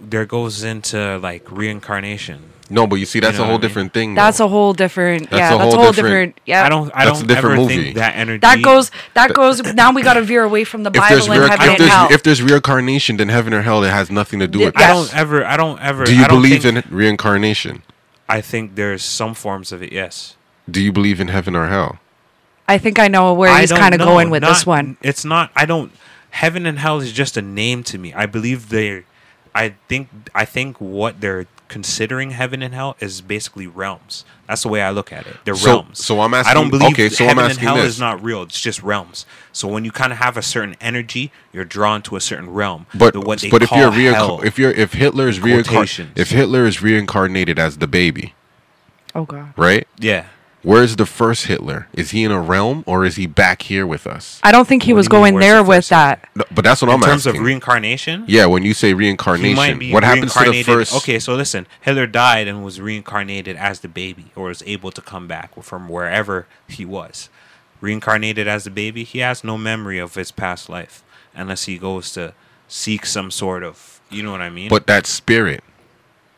there goes into like reincarnation. no, but you see, that's You know a whole what I mean? different thing. That's a whole different. That's yeah, a that's a whole whole different- different. Yeah. I don't I That's don't different ever movie. think that energy That goes. That goes. Now we got to veer away from the if there's, Bible and re- heaven if and there's hell. if there's reincarnation, then heaven or hell it has nothing to do with. I yes. that. don't ever I don't ever Do you I don't believe think- in reincarnation? I think there's some forms of it, yes. Do you believe in heaven or hell? I think I know where I he's kind of going with this one. It's not. I don't. Heaven and hell is just a name to me. I believe they. I think. I think what they're considering heaven and hell is basically realms. That's the way I look at it. They're So- realms. so I'm asking. I don't believe okay, so I'm heaven and hell this. is not real. It's just realms. So when you kind of have a certain energy, you're drawn to a certain realm. But The- what they but if call you're reincar- hell. if you're if Hitler is reincarnated if Hitler is reincarnated as the baby, Oh god. right? yeah. Where's the first Hitler? Is he in a realm or is he back here with us? I don't think he What was do you mean, going where's there the with first that. No, but that's what In I'm in terms asking. of reincarnation, yeah, when you say he reincarnation, might be what happens to the reincarnated- first? Okay, so listen, Hitler died and was reincarnated as the baby, or was able to come back from wherever he was. Reincarnated as the baby, he has no memory of his past life unless he goes to seek some sort of, you know what I mean? But that spirit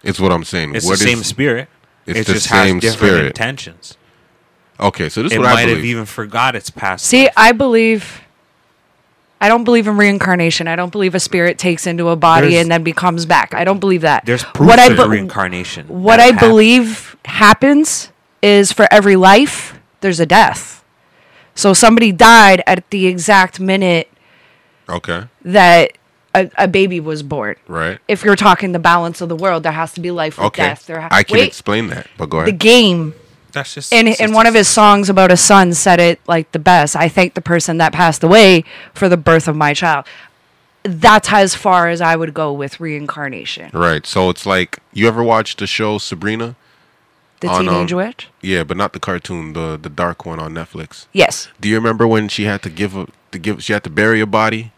is what I'm saying. it's What the same spirit. It's it the just same has different spirit. intentions. Okay, so this is It what I might have even forgot its past. See, life. I believe. I don't believe in reincarnation. I don't believe a spirit takes into a body There's- and then becomes back. I don't believe that. there's proof what I of be- reincarnation. what I happened. believe happens is for every life, there's a death. So somebody died at the exact minute okay, that a, a baby was born. right. If you're talking the balance of the world, there has to be life with Okay, death. There ha- I can Wait, explain that, but go ahead. the game That's just in in one of his songs about a son said it like the best. I thank the person that passed away for the birth of my child. That's as far as I would go with reincarnation. Right. So it's like you ever watched the show Sabrina? The no. teenage um, witch. Yeah, but not the cartoon, the the dark one on Netflix. Yes. Do you remember when she had to give a to give she had to bury a body?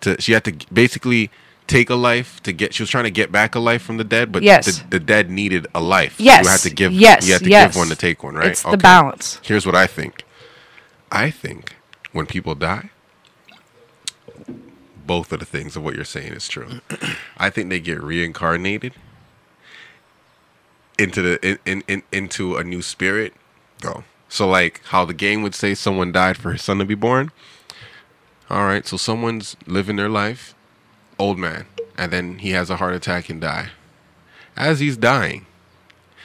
To she had to basically take a life to get she was trying to get back a life from the dead, but Yes. the, the dead needed a life. So Yes. you had to give yes. you had to yes. give one to take one, right? It's the balance. Here's what I think. I think when people die, both of the things of what you're saying is true. I think they get reincarnated into the in, in, in into a new spirit. Go. So like how the game would say someone died for his son to be born. All right, so someone's living their life, old man, and then he has a heart attack and die. As he's dying,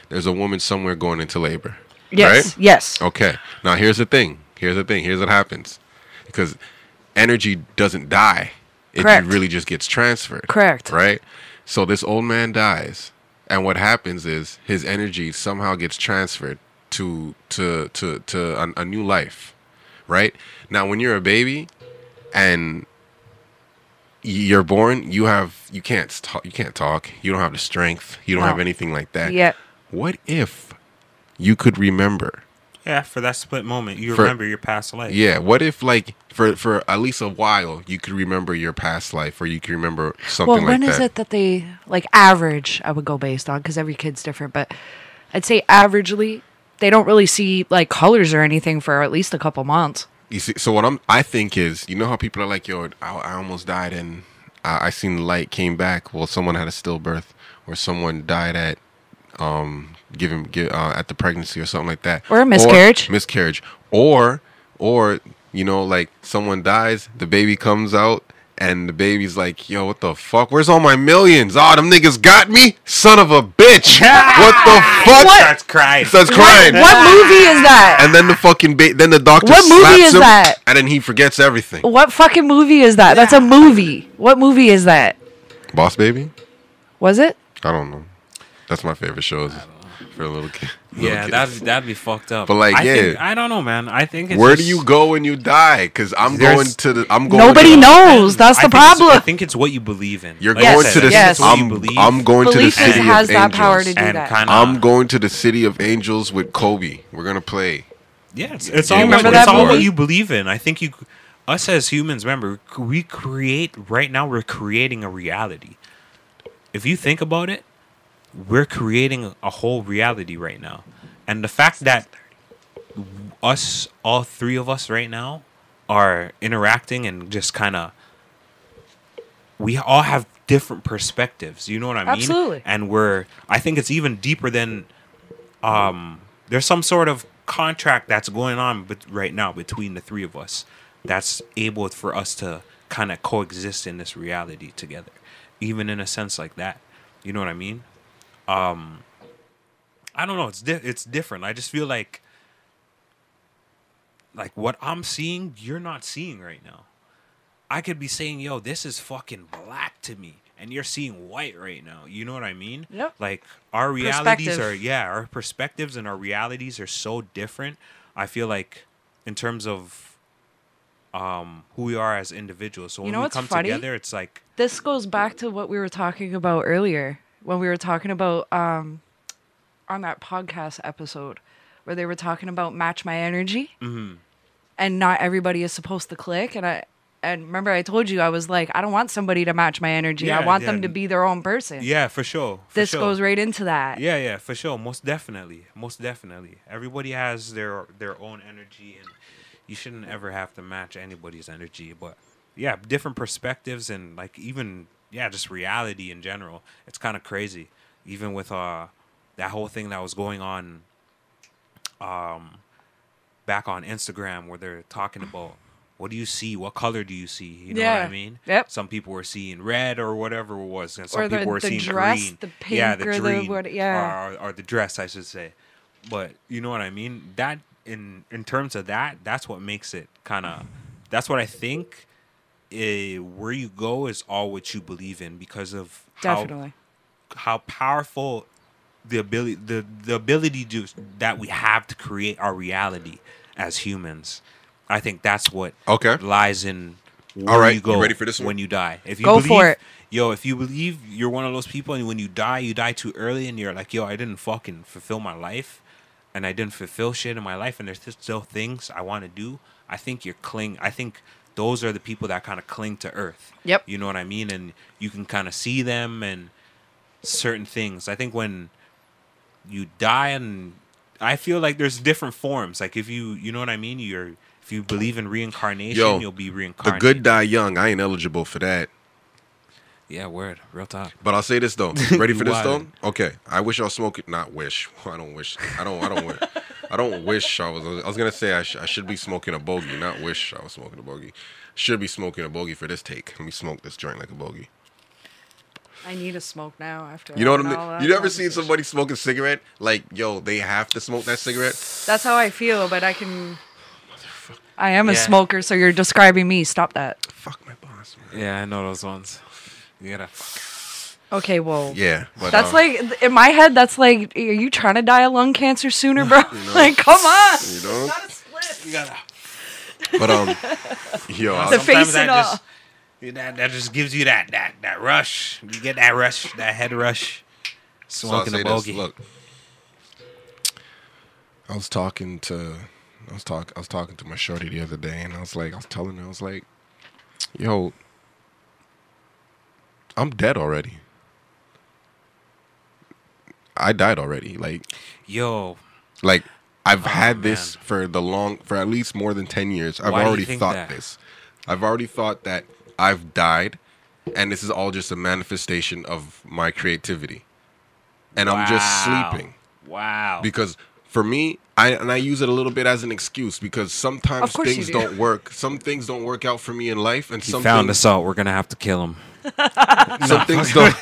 there's a woman somewhere going into labor. Yes. Right? Yes. Okay. Now here's the thing. Here's the thing. Here's what happens. Because energy doesn't die. It Correct. really just gets transferred. Correct. Right? So this old man dies. And what happens is his energy somehow gets transferred to to to to a, a new life. Right? Now when you're a baby and you're born, you have you can't talk, you can't talk. You don't have the strength. You don't No. have anything like that. Yeah. What if you could remember Yeah, for that split moment, you For- remember your past life. Yeah. What if like for for at least a while you could remember your past life or you could remember something Well, when like is that? it that they like average? I would go based on because every kid's different, but I'd say averagely they don't really see like colors or anything for at least a couple months. You see, so what I'm I think is you know how people are like yo I, I almost died and I, I seen the light came back. Well, someone had a stillbirth or someone died at um giving give, uh, at the pregnancy or something like that Or a miscarriage. miscarriage or or you know like someone dies the baby comes out and the baby's like yo what the fuck? Where's all my millions? Oh them niggas got me? Son of a bitch. What the fuck? Starts crying. starts crying. What movie is that? and then the fucking ba- then the doctor What movie is him, that? and then he forgets everything. What fucking movie is that? That's a movie. What movie is that? boss baby? Was it? i don't know. That's my favorite shows for a little kid little Yeah, kid. that'd that'd be fucked up. But, like, I yeah. think, I don't know, man. I think it's where do you go when you die because i'm going to the i'm going Nobody to the, knows. That's I the think problem. I think it's what you believe in. You're Like going said, to the. I Yes. it's what you I'm. I'm going Belief to the city has of that angels. power to do and that. kind I'm going to the city of angels with Kobe. We're gonna play. Yeah, it's, it's all you what, it's all what you believe in. I think you, us as humans, remember we create right now. We're creating a reality. If you think about it, we're creating a whole reality right now, and the fact that us, all three of us, right now, are interacting and just kind of, we all have different perspectives. You know what I mean? Absolutely. And we're, I think it's even deeper than um, there's some sort of contract that's going on bet- right now between the three of us that's able for us to kind of coexist in this reality together even in a sense like that you know what i mean um i don't know it's di- it's different i just feel like like what I'm seeing, you're not seeing right now. I could be saying, "Yo, this is fucking black to me," and you're seeing white right now. You know what I mean? Yep. Like our realities are, yeah, our perspectives and our realities are so different. I feel like, in terms of, um, who we are as individuals. So when know we come funny? together, it's like, this goes back to what we were talking about earlier when we were talking about um on that podcast episode where they were talking about match my energy Mm-hmm. and not everybody is supposed to click and i and remember i told you i was like i don't want somebody to match my energy i want yeah. them to be their own person yeah, for sure. for this sure. goes right into that Yeah, yeah, for sure. Most definitely. Most definitely. Everybody has their their own energy and you shouldn't ever have to match anybody's energy. But yeah, different perspectives and like even yeah, just reality in general. It's kind of crazy. Even with uh that whole thing that was going on um back on Instagram where they're talking about what do you see? What color do you see? You know what I mean? Yep. Some people were seeing red or whatever it was, and some Or the- people were the seeing dress, green. the yeah, the or the what- yeah. or, or the dress, I should say. But you know what I mean? That in in terms of that, that's what makes it kind of. That's what I think. Eh, where you go is all what you believe in because of how definitely how powerful the ability the the ability to that we have to create our reality as humans. I think that's what Okay. lies in where All right, you go you ready for this one? when you die. If you Go believe, for it. Yo, if you believe you're one of those people and when you die, you die too early and you're like, yo, I didn't fucking fulfill my life and I didn't fulfill shit in my life and there's still things I want to do. I think you're cling I think those are the people that kind of cling to earth. Yep. You know what I mean? And you can kind of see them and certain things. I think when you die and I feel like there's different forms. Like if you you know what I mean? You're if you believe in reincarnation, Yo, you'll be reincarnated. The good die young. I ain't eligible for that. Yeah, word. Real talk. But I'll say this though. Ready for this though? Okay. I wish I was smoking. Not wish. I don't wish. I don't. I don't wish. I don't wish I was. I was gonna say I, sh- I should be smoking a bogey. Not wish I was smoking a bogey. Should be smoking a bogey for this take. Let me smoke this joint like a bogey. i need a smoke now after You know what I mean? You never seen somebody smoke a cigarette? Like yo, they have to smoke that cigarette. that's how i feel but i can i am a Yeah. smoker so you're describing me stop that Fuck my boss. Man. Yeah, I know those ones. You gotta. Okay well Yeah, but That's uh, like in my head. That's like, are you trying to die of lung cancer sooner, bro? like, come on. you know. You gotta. Split. You gotta. But um, yo, I- The face Sometimes that and all. just that, that just gives you that that that rush. You get that rush, that head rush. So I'll Smoking say a this, bogey. Look, I was talking to, I was talk, I was talking to my shorty the other day, and I was like, I was telling her, I was like, "Yo, I'm dead already. I died already. Like, Yo, like I've oh, had this Oh, man. for the long, for at least more than ten years. I've Why already thought that? this. I've already thought that I've died, and this is all just a manifestation of my creativity, and I'm just sleeping Wow. because for me I and I use it a little bit as an excuse because sometimes Of course you things do. don't work. Some things don't work out for me in life, and he some found things, us out. We're gonna have to kill him. some things don't.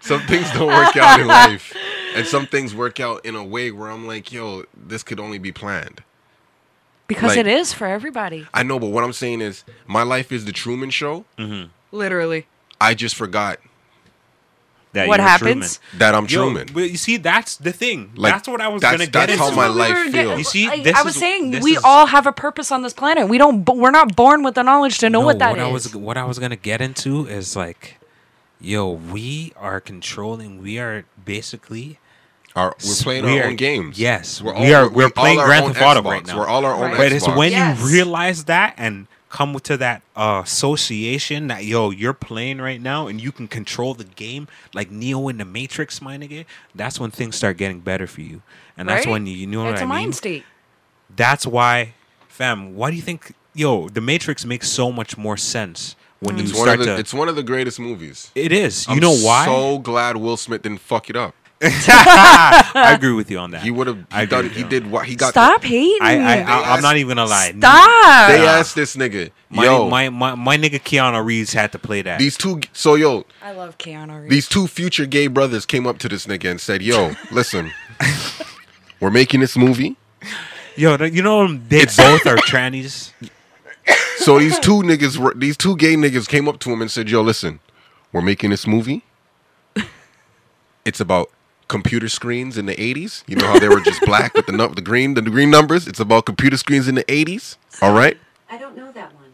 some things don't work out in life, and some things work out in a way where I'm like, yo, this could only be planned. Because Like- it is for everybody. I know, but what I'm saying is, my life is the Truman Show. Literally. I just forgot That What happens? Truman. that I'm Yo, Truman. but you see, that's the thing. Like, that's what I was that's- gonna get that's into. how my what we life were getting- feels. You see, I, this I was is- saying this we is- all have a purpose on this planet. We don't. We're not born with the knowledge to know No, what that what I was what I was gonna get into is like, yo, we are controlling. We are basically Our, we're playing we our are- own games. yes, we're we are- we're all playing our Grand Theft Auto Xbox. right now. We're all our own Right. But it's when Yes. you realize that and come to that uh, association that yo, you're playing right now and you can control the game like Neo in the Matrix, my nigga. That's when things start getting better for you, and that's Right? when you, you know it's what a I mind mean. state. That's why, fam. Why do you think yo the Matrix makes so much more sense when It's you one, of start the, to? it's one of the greatest movies. it is. You I'm know why? So glad Will Smith didn't fuck it up. I agree with you on that. He would have. I He agree done. he did what he got. Stop hating. I, I, me. I I'm not even gonna lie. Stop. They asked this nigga, My, yo, my, my, my nigga Keanu Reeves had to play that. these two. So yo, I love Keanu Reeves. these two future gay brothers came up to this nigga and said, "Yo, listen, we're making this movie, Yo, you know they both are trannies. So these two niggas, were- these two gay niggas came up to him and said, "Yo, listen, we're making this movie. It's about computer screens in the '80s. You know how they were just black with the nu- the green, the green numbers. It's about computer screens in the '80s. All right, I don't know that one.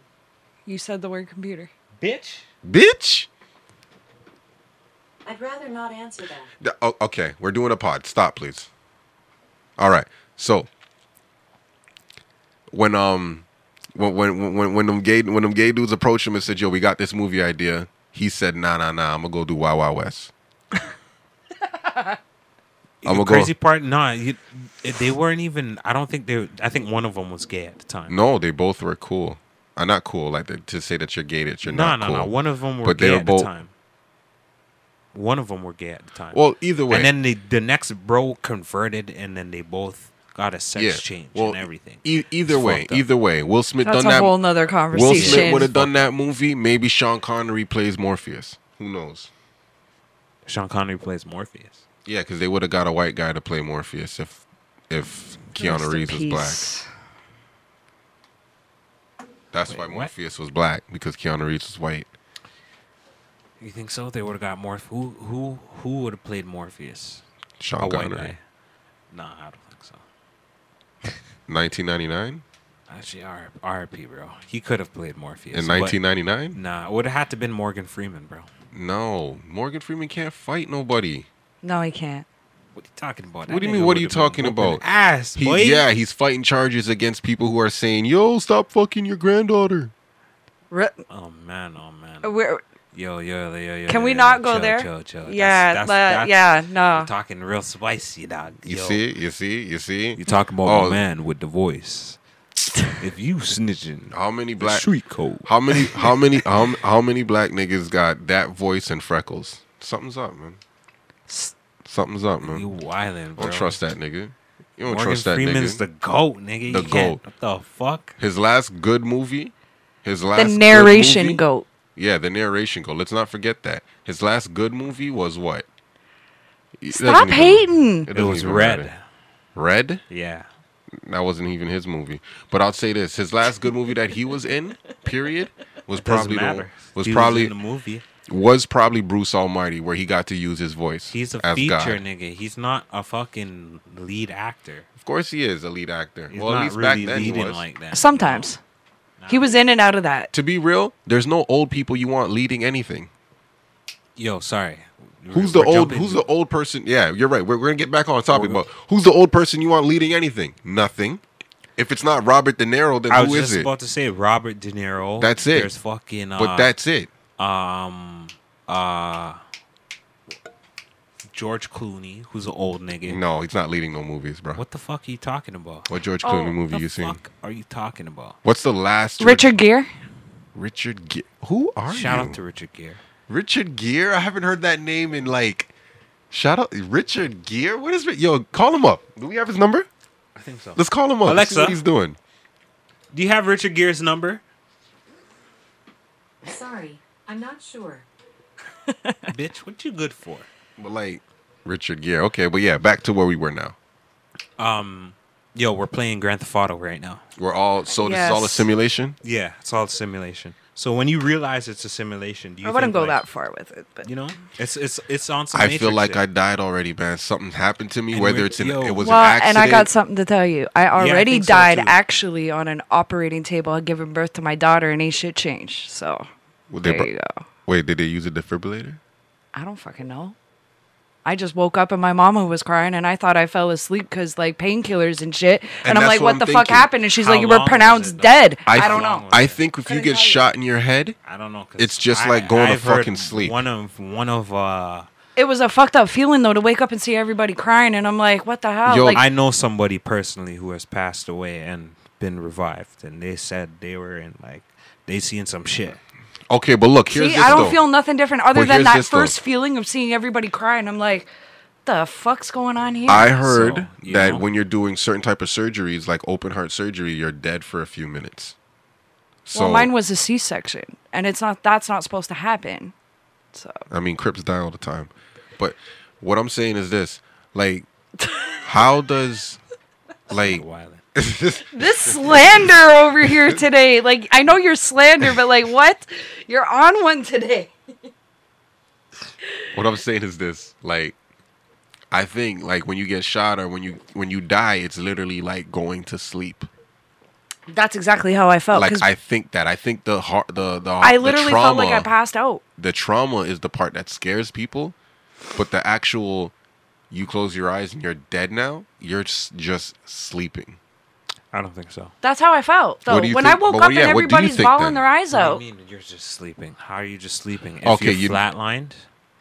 You said the word computer. Bitch. bitch. I'd rather not answer that. Th- oh, okay, we're doing a pod. Stop, please. All right. So when um when when when when them gay when them gay dudes approached him and said, "Yo, we got this movie idea," he said, "Nah, nah, nah. I'm gonna go do Wild Wild West." the I'ma go- crazy part, nah, you, they weren't even. I don't think they. I think one of them was gay at the time. No, they both were cool. Uh, not cool, like the, to say that you're gay, that you're no, not no, cool. no. One of them were But they gay were at both- the time. One of them were gay at the time. Well, either way, and then they, the next bro converted, and then they both got a sex yeah. change Well, and everything. E- either It's way, either way, Will Smith That's done a that. whole nother conversation. Will. Smith would have done that movie. Maybe Sean Connery plays Morpheus. Who knows? Sean Connery plays Morpheus. Yeah, because they would have got a white guy to play Morpheus if if Keanu Rest Reeves was black. That's Wait, why what? Morpheus was black because Keanu Reeves was white. You think so? They would have got Morph. Who who who would have played Morpheus? Sean a white Connery. guy. Nah, I don't think so. 1999 Actually, R- RIP, bro. He could have played Morpheus. in 1999. Nah, it would have had to been Morgan Freeman, bro. No, Morgan Freeman can't fight nobody. No, he can't. What are you talking about? What do you mean, what are you talking about? Ass, He, boy. yeah, he's fighting charges against people who are saying, "Yo, stop fucking your granddaughter." Re- Oh man, oh man. Uh, we're, Yo, yo, yo, yo. can yo, we yo, not go chill, there? Chill, chill. That's- Yeah, that's- le- that's- yeah, no. You're talking real spicy, dog. You see, you see, you see. You talking about Oh. my man with the voice. if you snitching, How many black? street code. How many? How many? How, how many black niggas got that voice and freckles? Something's up, man. Something's up, man. You wildin', bro. Don't trust that nigga. You don't Morgan trust that Freeman's nigga. the goat, nigga. The You GOAT. What the fuck? his last good movie. His last the good narration movie- goat. Yeah, the narration go. Let's not forget that. His last good movie was what? It Stop even- hating. It doesn't was red. matter. Red? Yeah. That wasn't even his movie. But I'll say this: his last good movie that he was in, period, was Doesn't probably the, was He probably in the movie. was probably Bruce Almighty, where he got to use his voice. He's a as feature God. nigga. He's not a fucking lead actor. Of course, he is a lead actor. He's well, not at least really back then he was. like that. Sometimes. He was in and out of that. to be real, there's no old people you want leading anything. Yo, sorry. Who's We're the old? jumping- Who's the old person? Yeah, you're right. We're, we're gonna get back on topic, but who's the old person you want leading anything? Nothing. If it's not Robert De Niro, then I was who is just it? about to say Robert De Niro. That's it. There's fucking. Uh, but that's it. um uh George Clooney, who's an old nigga. No, he's not leading no movies, bro. What, What the fuck are you talking about? What George Oh, Clooney movie the you seen? are you talking about? What's the last George- Richard Gere. Richard Gere? Who are Shout you? Shout out to Richard Gere. Richard Gere. I haven't heard that name in like. Shout out Richard Gere. What is it? Yo, call him up. Do we have his number? I think so. Let's call him up. Let's see Alexa. what he's doing. Do you have Richard Gere's number? Sorry, I'm not sure. Bitch, what you good for? But like Richard Gere. Okay, but yeah, back to where we were now. Um yo, we're playing Grand Theft Auto right now. We're all so this is all a Yes. simulation. Yeah, it's all a simulation. So when you realize it's a simulation, do you I wouldn't think, go like, that far with it, but You know, it's it's it's on some. I feel like shit. I died already, man. Something happened to me. And whether it's an yo. it was well, an accident. and I got something to tell you. I already think so, died too. actually on an operating table, giving birth to my daughter, and ain't shit changed. So Would they there bro- you go. Wait, did they use a defibrillator? I don't fucking know. I just woke up and my mama was crying, and I thought I fell asleep because like painkillers and shit. And, And I'm like, what "What I'm the fuck happened?" And she's How like, "You were pronounced dead." I, I, don't know. I think if you get you. shot in your head, I don't know. 'cause It's just like going to I've heard fucking sleep. One of one of uh, It was a fucked up feeling though to wake up and see everybody crying, and I'm like, "What the hell?" Yo, like, I know somebody personally who has passed away and been revived, and they said they were in like they seen some shit. Okay, but look, here's see, this I don't though. feel nothing different other But than here's that this, though. first feeling of seeing everybody cry, and I'm like, "The fuck's going on here?" I heard So, you that know? when you're doing certain type of surgeries, like open heart surgery, you're dead for a few minutes. So well, mine was a C-section, and it's not. That's not supposed to happen. So I mean, Crips die all the time. But what I'm saying is this: like, how does like Wildin'. This slander over here today. Like I know you're slander, but like what? You're on one today. What I'm saying is this, like, I think like when you get shot or when you when you die, it's literally like going to sleep. That's exactly how I felt. Like I think that I think the heart the the I the literally trauma, felt like I passed out. the trauma is the part that scares people, but the actual you close your eyes and you're dead now, you're just, just sleeping. I don't think so. That's how I felt. Though What do you when think- I woke but up yeah, and what do you everybody's think bawling then? their eyes What out. do you mean you're just sleeping? How are you just sleeping? If Okay, you're you- flatlined,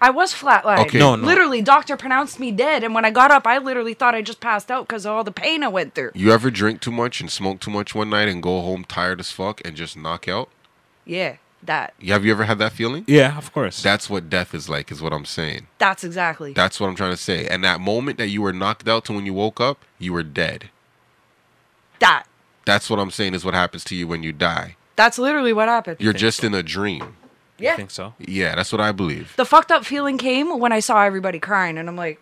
I was flatlined. Okay. No, no. Literally, doctor pronounced me dead, and when I got up, I literally thought I just passed out because of all the pain I went through. You ever drink too much and smoke too much one night and go home tired as fuck and just knock out? Yeah, that. Have you ever had that feeling? yeah, of course. That's what death is like, is what I'm saying. That's exactly. That's what I'm trying to say. And that moment that you were knocked out to when you woke up, you were dead. That. That's what I'm saying is what happens to you when you die. That's literally what happened. You're just so? in a dream. you yeah. think so? Yeah, that's what I believe. The fucked up feeling came when I saw everybody crying, and I'm like,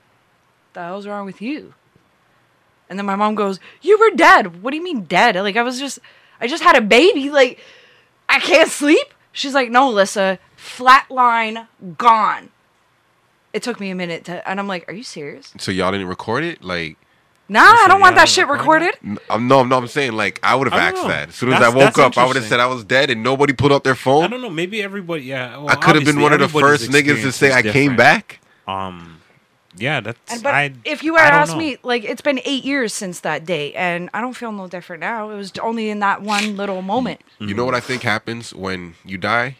"The hell's wrong with you?" And then my mom goes, "You were dead. What do you mean dead? Like I was just, I just had a baby. Like I can't sleep." She's like, "No, Lissa, flatline gone." It took me a minute to, and I'm like, "Are you serious?" So y'all didn't record it? Like, Nah, I Listen, don't want yeah, that shit recorded? recorded. n- I'm, no, no, I'm saying like I would have asked know. that. As soon as That's- I woke up, I would have said I was dead and nobody put up their phone. I don't know. Maybe everybody. Yeah, well, I could have been one of the first niggas to say I came back. Um, yeah, that's. And, but I, if you were to ask me, like it's been eight years since that day, and I don't feel no different now. It was only in that one little moment. You know what I think happens when you die?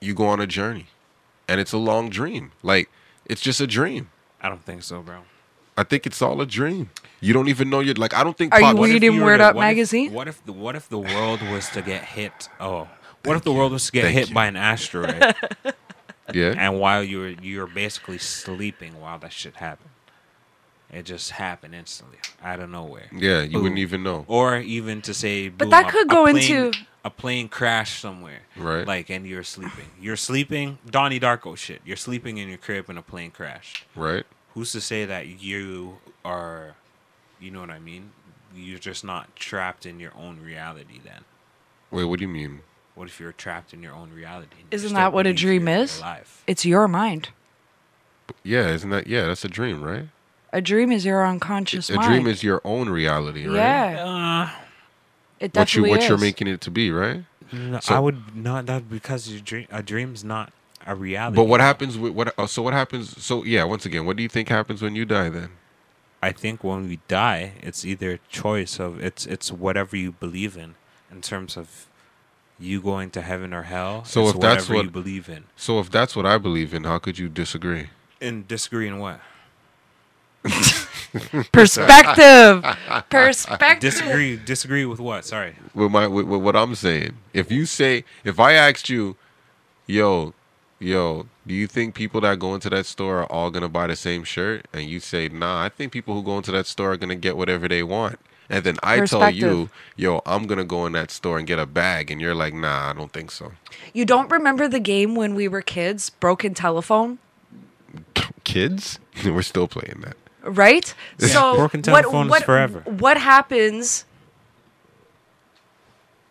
You go on a journey. And it's a long dream. Like, it's just a dream. I don't think so, bro. I think it's all a dream. You don't even know you're like I don't think Are you pop- What if reading you Word Up what if- magazine? what if the what if the world was to get hit? Oh, what if the world was to get Thank hit you. by an asteroid, Yeah. and while you're you're basically sleeping while that shit happened? It just happened instantly, out of nowhere. Yeah, you wouldn't even know. Or even to say, But boom, that could a go plane- into- a plane crash somewhere, Right. Like, and you're sleeping. You're sleeping, Donnie Darko shit. You're sleeping in your crib, and a plane crashed. Right? Who's to say that you are, you know what I mean? You're just not trapped in your own reality. Then, Wait, what do you mean? what if you're trapped in your own reality? Isn't that what a dream is? Alive? It's your mind. Yeah, isn't that yeah, that's a dream, right? A dream is your unconscious mind. a mind. dream is your own reality, right? Yeah, Uh, it What you definitely what you're making it to be, right? no, So- I would not that because your dream a dream's not a reality. But what happens with what uh, so what happens so yeah, once again, what do you think happens when you die then? I think when we die, it's either a choice of it's it's whatever you believe in in terms of you going to heaven or hell. So it's if that's what- you believe in, So if that's what I believe in, how could you disagree? and disagree in what? Perspective. Perspective. Disagree disagree with what? Sorry. with my with, with what I'm saying. If you say if I asked you, yo, yo, do you think people that go into that store are all gonna buy the same shirt? And you say, nah, I think people who go into that store are gonna get whatever they want. And then I tell you, yo, I'm gonna go in that store and get a bag, and you're like, nah, I don't think so. You don't remember the game when we were kids, broken telephone, Kids, we're still playing that. right? So Broken what, telephone is what, forever. What happens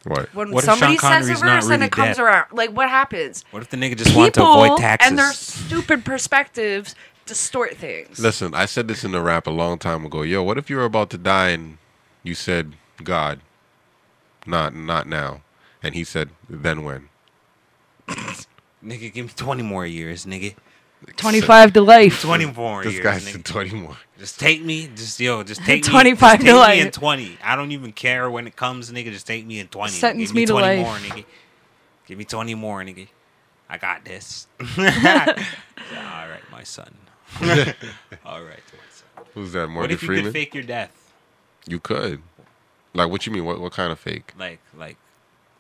What? when What if somebody Sean says a Connery's not verse and really it comes dead? around? Like what happens? What if the nigga just wanted to avoid taxes? and their stupid perspectives distort things. Listen, I said this in the rap a long time ago. Yo, what if you were about to die and you said, God, not not now, and he said, then when? nigga, give me twenty more years, nigga. Twenty-five to life. Twenty more This years, guy nigga. said 20 more. Just take me, just yo, just take me. 25 just to take me life. in twenty. I don't even care when it comes, nigga. Just take me in twenty. nigga. Sentence Give me to twenty life. more, nigga. Give me twenty more, nigga. I got this. All right, my son. All right, my son. Who's that, What if you Freeman? could fake your death? You could. Like, what you mean? What what kind of fake? Like, like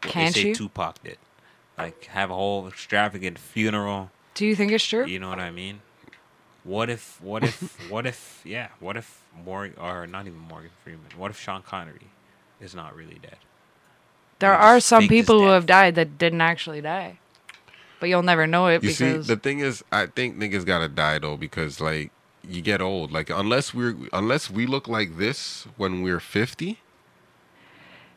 what Can't they say you? Tupac did. Like, have a whole extravagant funeral. Do you think it's true? You know what I mean? What if, what if, what if, yeah, what if Morgan, or not even Morgan Freeman, what if Sean Connery is not really dead? There You are just some faked his people who death. have died that didn't actually die, but you'll never know it You see, because the thing is, I think niggas gotta die though because like you get old. Like unless we're unless we look like this when we're fifty.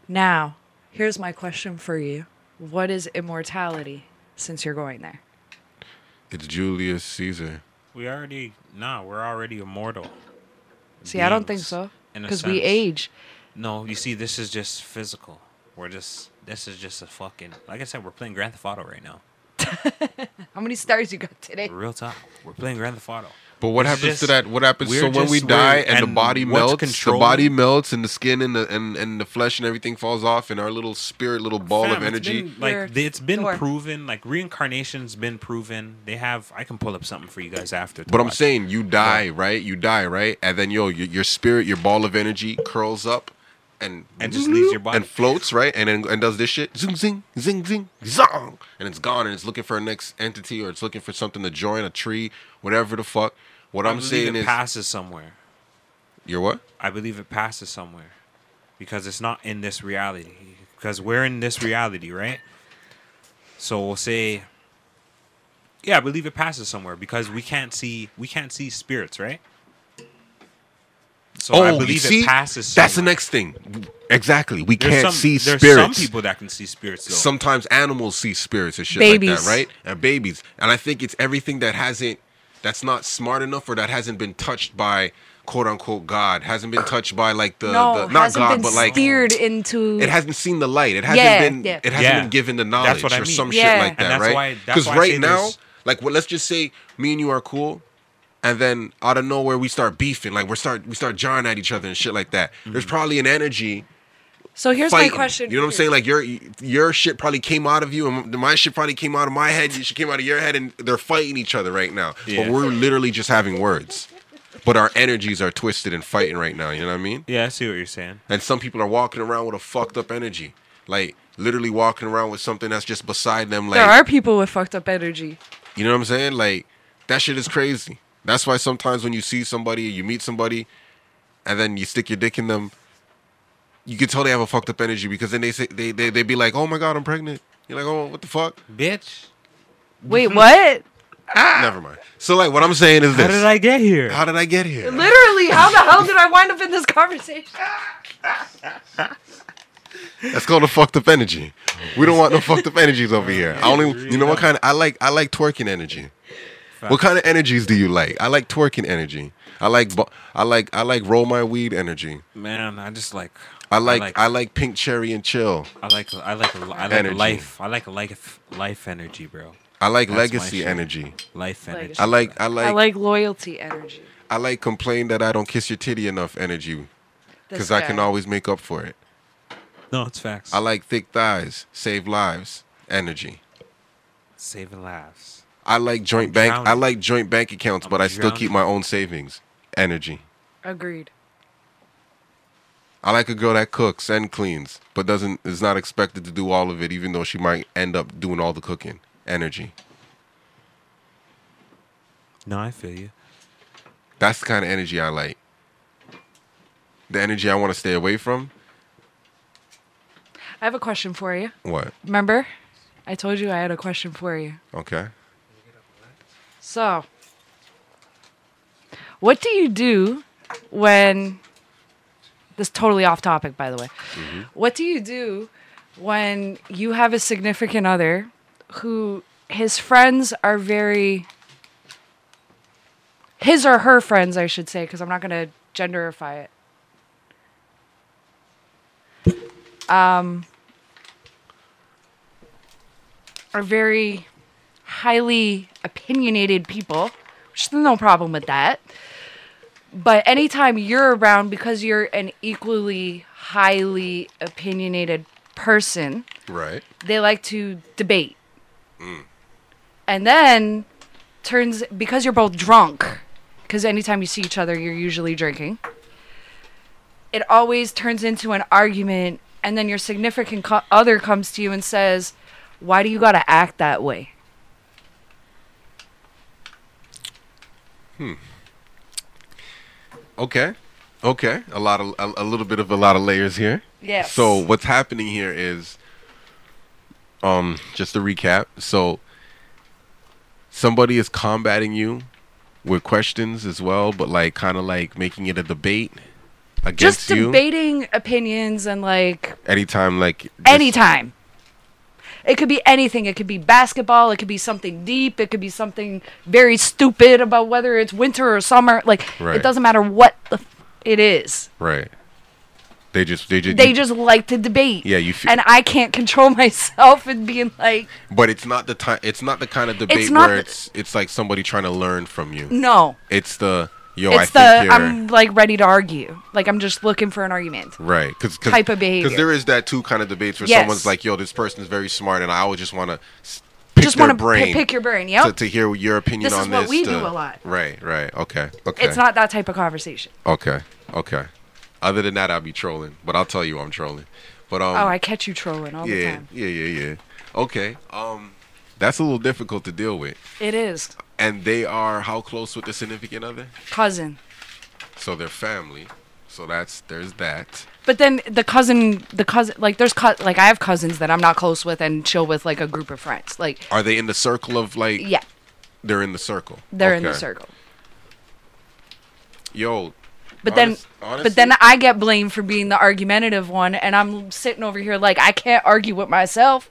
Now, here's my question for you. What is immortality since you're going there? It's Julius Caesar. We already nah, we're already immortal. See, I don't think beings, so. in a Because we sense. age. No, you see, this is just physical. We're just this is just a fucking like I said, we're playing Grand Theft Auto right now. How many stars you got today? Real talk. We're playing Grand Theft Auto. But what It's happens to that? What happens? we're So when we just- die we're- and, the body melts, the body melts and the skin and the and, and the flesh and everything falls off, and our little spirit, little ball Fam, of it's energy. been, like Your it's been door. proven. Like reincarnation's been proven. They have. I can pull up something for you guys after. to But I'm saying you die, right? You die, right? And then yo, your, your spirit, your ball of energy curls up and And just leaves your body. and floats, right? And then and does this shit, zing zing zing zing zong, and it's gone, and it's looking for a next entity or it's looking for something to join a tree, whatever the fuck. What I I'm believe saying it is, passes somewhere. you're what? I believe it passes somewhere because it's not in this reality. Because we're in this reality, right? So we'll say, yeah, I believe it passes somewhere because we can't see we can't see spirits, right? So Oh, you believe see? it passes. That's the next thing. Exactly. We There's can't some, see there's spirits. There's some people that can see spirits though. sometimes animals see spirits and shit Babies. like that, right? And babies. And I think it's everything that hasn't that's not smart enough or that hasn't been touched by quote unquote God, hasn't been touched by like the, no, the not hasn't God, been but like steered into. it hasn't seen the light. It hasn't Yeah, been yeah. it hasn't Yeah. been given the That's knowledge what I or some Yeah. shit like And that, that's right? Because why I right now, like well, let's just say me and you are cool. And then out of nowhere we start beefing, like we start we start jarring at each other and shit like that. There's Mm-hmm. probably an energy so here's fighting. my question. You know what I'm saying? Like your your shit probably came out of you, and my shit probably came out of my head. Your shit came out of your head, and they're fighting each other right now. Yeah. But we're literally just having words. But our energies are twisted and fighting right now. You know what I mean? yeah, I see what you're saying. And some people are walking around with a fucked up energy, like literally walking around with something that's just beside them. Like There are people with fucked up energy. you know what I'm saying? Like that shit is crazy. That's why sometimes when you see somebody, you meet somebody, and then you stick your dick in them, you can tell they have a fucked up energy because then they say they they they be like, "Oh my god, I'm pregnant." You're like, "Oh, what the fuck?" Bitch, Wait, what? Ah. Never mind. So like, what I'm saying is this: how did I get here? How did I get here? Literally, how the hell did I wind up in this conversation? That's called a fucked up energy. We don't want no fucked up energies over here. I only, you know what kind of? I like I like twerking energy. What kind of energies do you like? I like twerking energy. I like I like I like roll my weed energy. Man, I just like. I like I like pink cherry and chill. I like I like I like Energy. life. I like life life energy, bro. I like That's legacy energy. Life energy. I like I like I I like, like loyalty energy. I like complain that I don't kiss your titty enough energy because I can always make up for it. No, it's facts. I like thick thighs, save lives energy. saving lives. I like joint I'm bank. I like joint bank accounts, I'm but I still drowning. keep my own savings energy. Agreed. I like a girl that cooks and cleans, but doesn't is not expected to do all of it, even though she might end up doing all the cooking. Energy. No, I feel you. That's the kind of energy I like. The energy I want to stay away from. I have a question for you. What? Remember? I told you I had a question for you. Okay. So, what do you do when this is totally off topic by the way. What do you do when you have a significant other who his friends are very his or her friends, I should say, because I'm not going to genderify it. Um, are very highly opinionated people, which there's no problem with that. But anytime you're around, because you're an equally highly opinionated person, Right. they like to debate. Mm. And then turns because you're both drunk, because anytime you see each other, you're usually drinking. It always turns into an argument, and then your significant co- other comes to you and says, "Why do you gotta act that way?" Okay. Okay. A lot of a, a little bit of a lot of layers here. Yes. So what's happening here is um just to recap. So somebody is combating you with questions as well, but like kind of like making it a debate against Just you. debating opinions and like Anytime, like just- anytime. It could be anything. It could be basketball. It could be something deep. It could be something very stupid about whether it's winter or summer. Like Right. it doesn't matter what the f- it is. Right. They just they just They you- just like to debate. Yeah, you fe- and I can't control myself and being like, But it's not the time. It's not the kind of debate not where it's it's like somebody trying to learn from you. no. It's the yo. I it's think the I'm like ready to argue. Like I'm just looking for an argument. right because type of behavior. Because there is that two kind of debates where Yes. someone's like, yo, this person is very smart, and I would just want to pick Just want to brain. pick your brain. Yep. to, to hear your opinion This on is what we to- do a lot. Right, right. Okay, okay. It's not that type of conversation. Okay, okay. Other than that, I'll be trolling, but I'll tell you I'm trolling. But um, oh, I catch you trolling all the yeah, time. yeah, yeah, yeah. Okay, um, that's a little difficult to deal with. It is And they are how close with the significant other? cousin. So they're family. So that's there's that. But then the cousin, the cousin, like there's co- like I have cousins that I'm not close with and chill with like a group of friends. Like Are they in the circle of like? yeah, They're in the circle. they're in the Okay. circle. Yo. But then, honest- but then I get blamed for being the argumentative one, and I'm sitting over here like I can't argue with myself.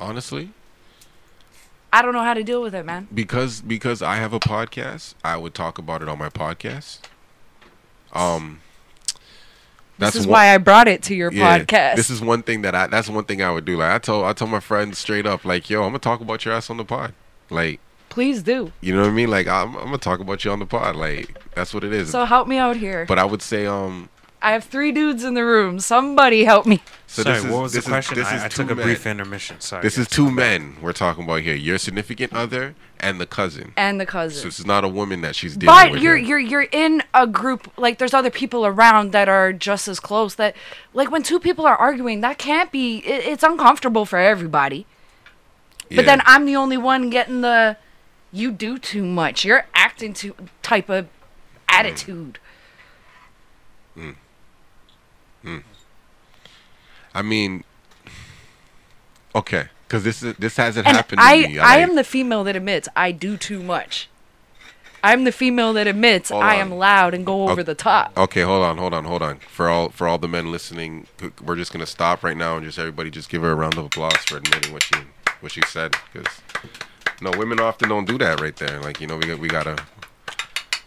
honestly, I don't know how to deal with it, man. because because I have a podcast, I would talk about it on my podcast. Um. This is one- why I brought it to your yeah, podcast. This is one thing that I. That's one thing I would do. Like I told I told my friends straight up, like, yo, I'm gonna talk about your ass on the pod. Like, Please do. you know what I mean? Like, I'm, I'm gonna talk about you on the pod. Like, that's what it is. So help me out here. but I would say, um, I have three dudes in the room. Somebody help me. so Sorry, this is, what was this the is- question? this is I, I two took a brief intermission. Sorry. This is guys. two men we're talking about here. Your significant other and the cousin. And the So cousin. this is not a woman that she's dealing But with. But you're here. you're you're in a group like there's other people around that are just as close that like when two people are arguing that can't be it, it's uncomfortable for everybody. But then I'm the only one getting the you do too much. You're acting too type of mm. attitude. Mm. Hmm. I mean, okay, because this is this hasn't And happened to I me. I like- am the female that admits I do too much. I'm the female that admits Hold I on. am loud and go over the top. Okay, hold on, hold on, hold on. For all for all the men listening, we're just gonna stop right now and just everybody just give her a round of applause for admitting what she what she said. Because no, women often don't do that right there. Like you know, we got we gotta.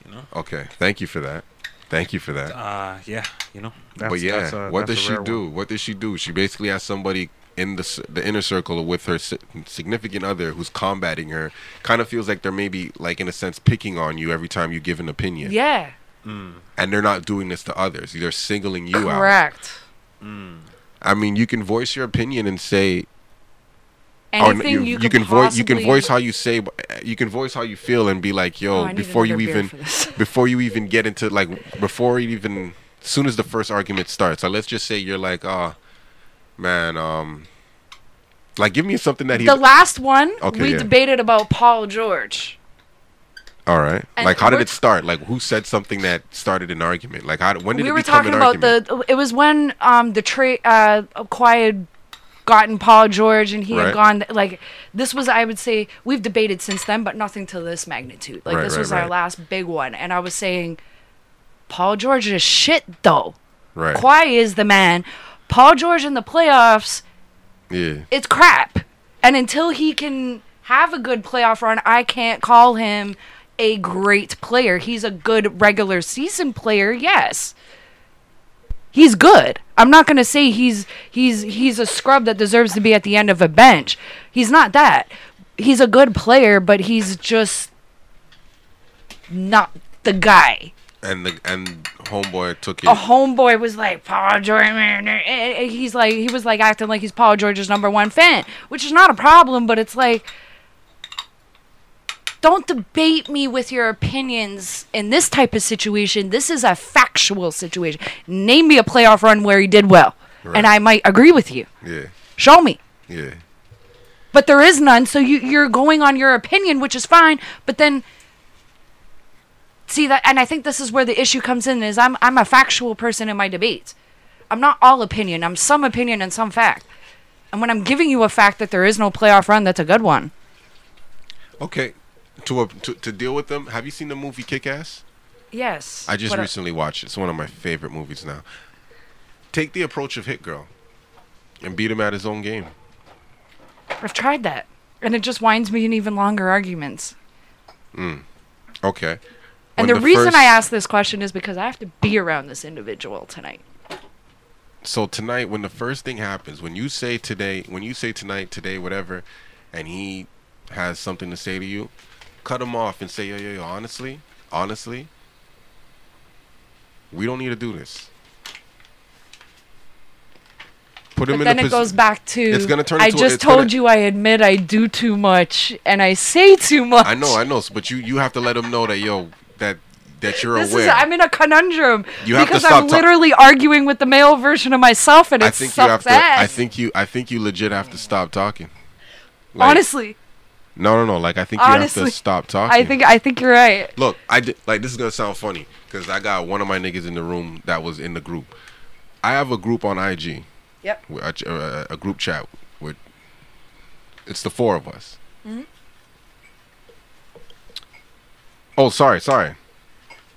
You know. Okay, thank you for that. Thank you for that. Uh, yeah, you know. That's, but yeah, that's a- what does she do? one. What does she do? She basically has somebody in the the inner circle with her significant other who's combating her. Kind of feels like they're maybe like in a sense picking on you every time you give an opinion. Yeah. And they're not doing this to others. They're singling you out. Correct. I mean, you can voice your opinion and say, Anything you, you, you could can voice you can voice how you say, you can voice how you feel and be like, Oh, yo, need before you even before you even get into like before you even as soon as the first argument starts. Like, let's just say you're like, oh, man, um, like give me something that he. The last one Okay, we yeah. debated about Paul George. all right. and Like, how did it start? Like, who said something that started an argument? Like, how when did we it were become talking an about argument? the. It was when um the trade uh acquired gotten Paul George and he Right. had gone like this was I would say we've debated since then but nothing to this magnitude. Like Right, this right, was our last big one and I was saying Paul George is shit though. right. Kawhi is the man. Paul George in the playoffs Yeah. it's crap. And until he can have a good playoff run, I can't call him a great player. He's a good regular season player, yes. He's good. I'm not going to say he's he's he's a scrub that deserves to be at the end of a bench. He's not that. He's a good player, but he's just not the guy. And the and homeboy took it. A homeboy was like Paul George. eh, eh, He's like he was like acting like he's Paul George's number one fan, which is not a problem. But it's like, don't debate me with your opinions in this type of situation. This is a factual situation. Name me a playoff run where he did well, Right. and I might agree with you. Yeah. Show me. Yeah. But there is none, so you you're going on your opinion, which is fine. But then see that, and I think this is where the issue comes in: is I'm I'm a factual person in my debates. I'm not all opinion. I'm some opinion and some fact. And when I'm giving you a fact that there is no playoff run, that's a good one. Okay. To a, to to deal with them. Have you seen the movie Kick Ass? Yes. I just recently watched it. It's one of my favorite movies now. Take the approach of Hit Girl and beat him at his own game. I've tried that, and it just winds me in even longer arguments. Mm. Okay. And When the, reason first- I ask this question is because I have to be around this individual tonight. So tonight, when the first thing happens, when you say today, when you say tonight, today, whatever, and he has something to say to you, cut him off and say, yo, yo, yo, honestly, honestly, we don't need to do this. Put him But in then a it goes back to It's gonna turn I into a- just it's told you I admit I do too much and I say too much. I know, I know, but you you have to let him know that yo that that you're This aware. is I'm in a conundrum You have to because I'm ta- literally arguing with the male version of myself and it I think you have to. ass. I think you. I think you legit have to stop talking. Like, honestly, No, no, no. Like I think you have to stop talking. I think I think you're right. Look, I did, like this is gonna sound funny because I got one of my niggas in the room that was in the group. I have a group on IG, Yep. with a, uh, a group chat with. It's the four of us. Mm-hmm. Oh, sorry, sorry.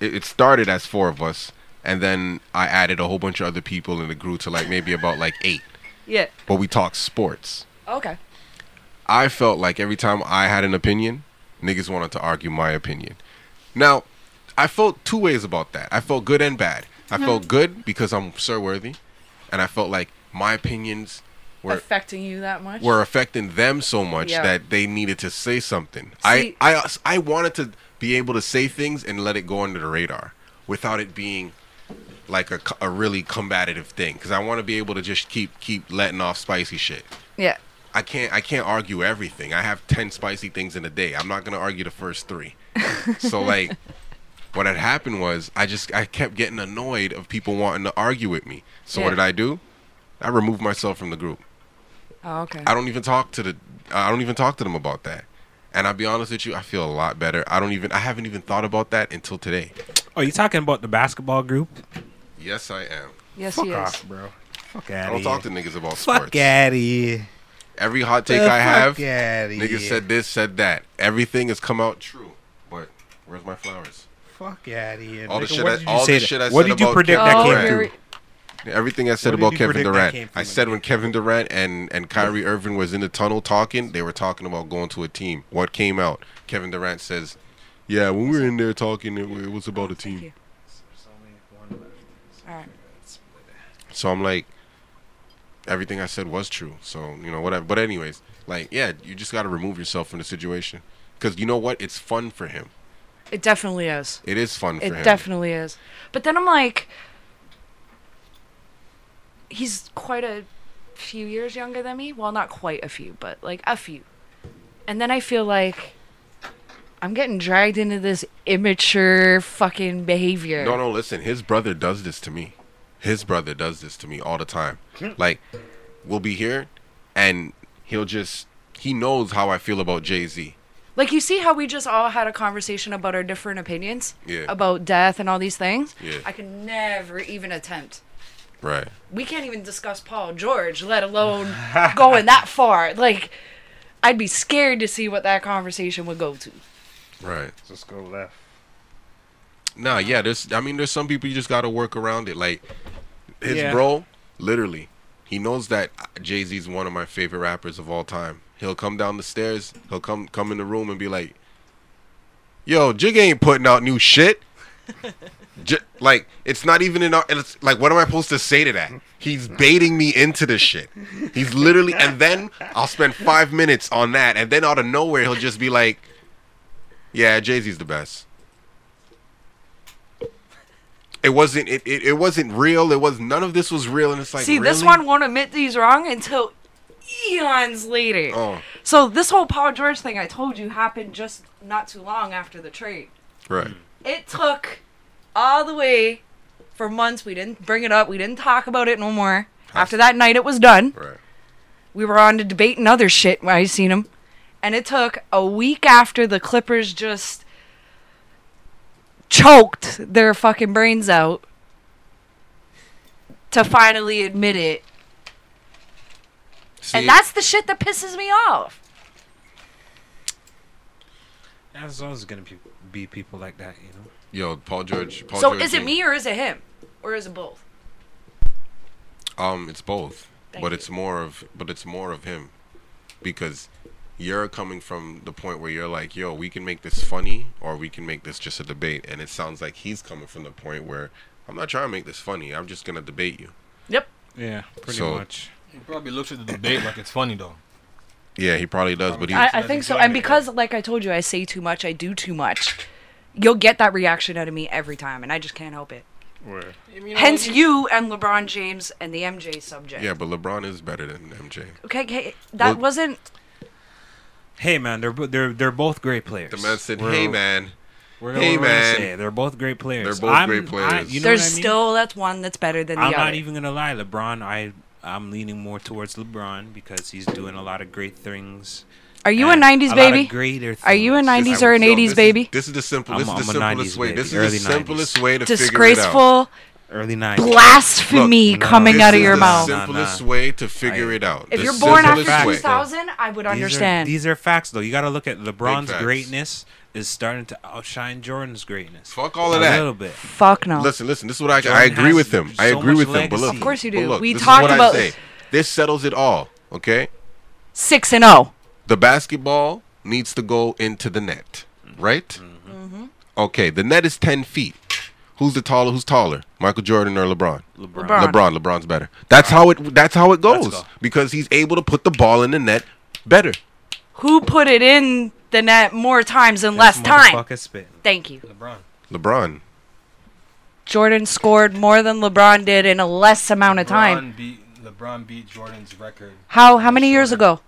It, it started as four of us, and then I added a whole bunch of other people in the group to like maybe about like eight. Yeah. But we talk sports. Okay. I felt like every time I had an opinion, niggas wanted to argue my opinion. Now, I felt two ways about that. I felt good and bad. I felt good because I'm Sir Worthy, and I felt like my opinions were Affecting you that much? were affecting them so much Yeah. that they needed to say something. See- I, I I wanted to be able to say things and let it go under the radar without it being like a, a really combative thing because I want to be able to just keep keep letting off spicy shit. yeah. I can't I can't argue everything. I have ten spicy things in a day. I'm not gonna argue the first three. so like what had happened was I just I kept getting annoyed of people wanting to argue with me. So what did I do? I removed myself from the group. Oh, okay. I don't even talk to the I don't even talk to them about that. And I'll be honest with you, I feel a lot better. I don't even I haven't even thought about that until today. Oh, you talking about the basketball group? Yes, I am. yes, Fuck he is. off, bro. Fuck I don't talk to niggas about Fuck sports. out of here. Every hot take The I have, fuck outta niggas here. said this, said that. Everything has come out true. But where's my flowers? Fuck out of here. All the shit What I- did you all the shit I What said did you predict Kevin that came Durant. through? Everything I said about Kevin Durant. I said when Kevin Durant and, and Kyrie Irving was in the tunnel talking, they were talking about going to a team. What came out? Kevin Durant says, Yeah, when we were in there talking, it, it was about a Thank team. you. All right. So I'm like, everything I said was true. So, you know, whatever. But, anyways, like, yeah, you just got to remove yourself from the situation. Because you know what? It's fun for him. It definitely is. It is fun for It him. definitely is. But then I'm like, he's quite a few years younger than me. Well, not quite a few, but like a few. And then I feel like I'm getting dragged into this immature fucking behavior. No, no, listen. His brother does this to me. His brother does this to me all the time. Like, we'll be here, and he'll just he knows how I feel about Jay Z. Like you see how we just all had a conversation about our different opinions Yeah. about death and all these things. Yeah. I can never even attempt. Right. We can't even discuss Paul George, let alone going that far. Like, I'd be scared to see what that conversation would go to. Right. Just go left. Nah, yeah. There's. I mean, there's some people you just got to work around it. Like his Yeah. bro, literally, he knows that Jay Z's one of my favorite rappers of all time. He'll come down the stairs. He'll come come in the room and be like, "Yo, Jig ain't putting out new shit." J- like it's not even in our. It's like, what am I supposed to say to that? He's baiting me into this shit. He's literally, and then I'll spend five minutes on that, and then out of nowhere he'll just be like, "Yeah, Jay Z's the best." It wasn't. It, it, it wasn't real. It was none of this was real, and it's like see, this one won't admit he's wrong until eons later. Oh, So, this whole Paul George thing I told you happened just not too long after the trade. right. Hmm. It took all the way for months. We didn't bring it up, we didn't talk about it no more. After that night, it was done. Right. We were on to debate and other shit when I seen him. And it took a week after the Clippers just choked their fucking brains out to finally admit it. See, and that's the shit that pisses me off. There's always gonna be, be people like that, you know. Yo, Paul George. Paul So George is it me or is it him? Or is it both? Um, it's both, Thank but you. it's more of but it's more of him, because you're coming from the point where you're like, yo, we can make this funny or we can make this just a debate, and it sounds like he's coming from the point where I'm not trying to make this funny. I'm just gonna debate you. Yep. Yeah, pretty So- much. He probably looks at the debate like it's funny though. Yeah, he probably does, but he. I, I think so. And because, like I told you, I say too much, I do too much. You'll get that reaction out of me every time, and I just can't help it. Where? Hence, you and LeBron James and the MJ subject. yeah, but LeBron is better than MJ. Okay, okay, that Well- wasn't. Hey man, they're they're they're both great players. The man said, We're- "Hey man, we're, hey, we're man." say, they're both great players. They're both I'm- great I- players. you know There's what I mean? still that's one that's better than the other. I'm not even gonna lie, LeBron. I I'm leaning more towards LeBron because he's doing a lot of great things. Are you a '90s a lot of baby? greater Are you a 90s or an yo, 80s this baby? Is, this is the simple. I'm- This is the simplest way. baby, This is early the 90s. simplest way to figure it out. Disgraceful early '90s? blasphemy Look, no, coming out of is your the mouth. Nah, Simplest nah. way to figure I- it out. If The you're born after simplest way. 2000, I would These are- understand. These are, facts, though. You got to look at LeBron's greatness is starting to outshine Jordan's greatness. Fuck all of a that. little bit. Fuck no. Listen, listen. This is what I, Jordan I agree has with him. I agree much with him. But look. Of course you do. look, We this talked about- say. This settles it all. Okay. Six and oh. zero. The basketball needs to go into the net, right? Mm-hmm. Okay. The net is ten feet. Who's the taller? Who's taller? Michael Jordan or LeBron? LeBron. LeBron. LeBron. LeBron's better. That's how it. That's how it goes go. because he's able to put the ball in the net better. Who put it in the net more times in less time? motherfucker spitting. Thank you. LeBron. LeBron. Jordan scored more than LeBron did in a less amount of time. LeBron beat LeBron beat Jordan's record. How how many years ago?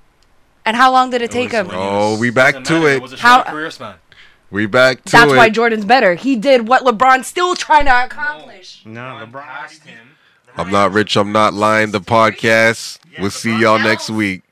And how long did it take was him? when- Oh, we back to matter, it. was a How- career span. We back to That's it. why Jordan's better. He did what LeBron's still trying to accomplish. No, LeBron. passed him. I'm not rich. I'm not lying. The podcast. We'll see y'all next week.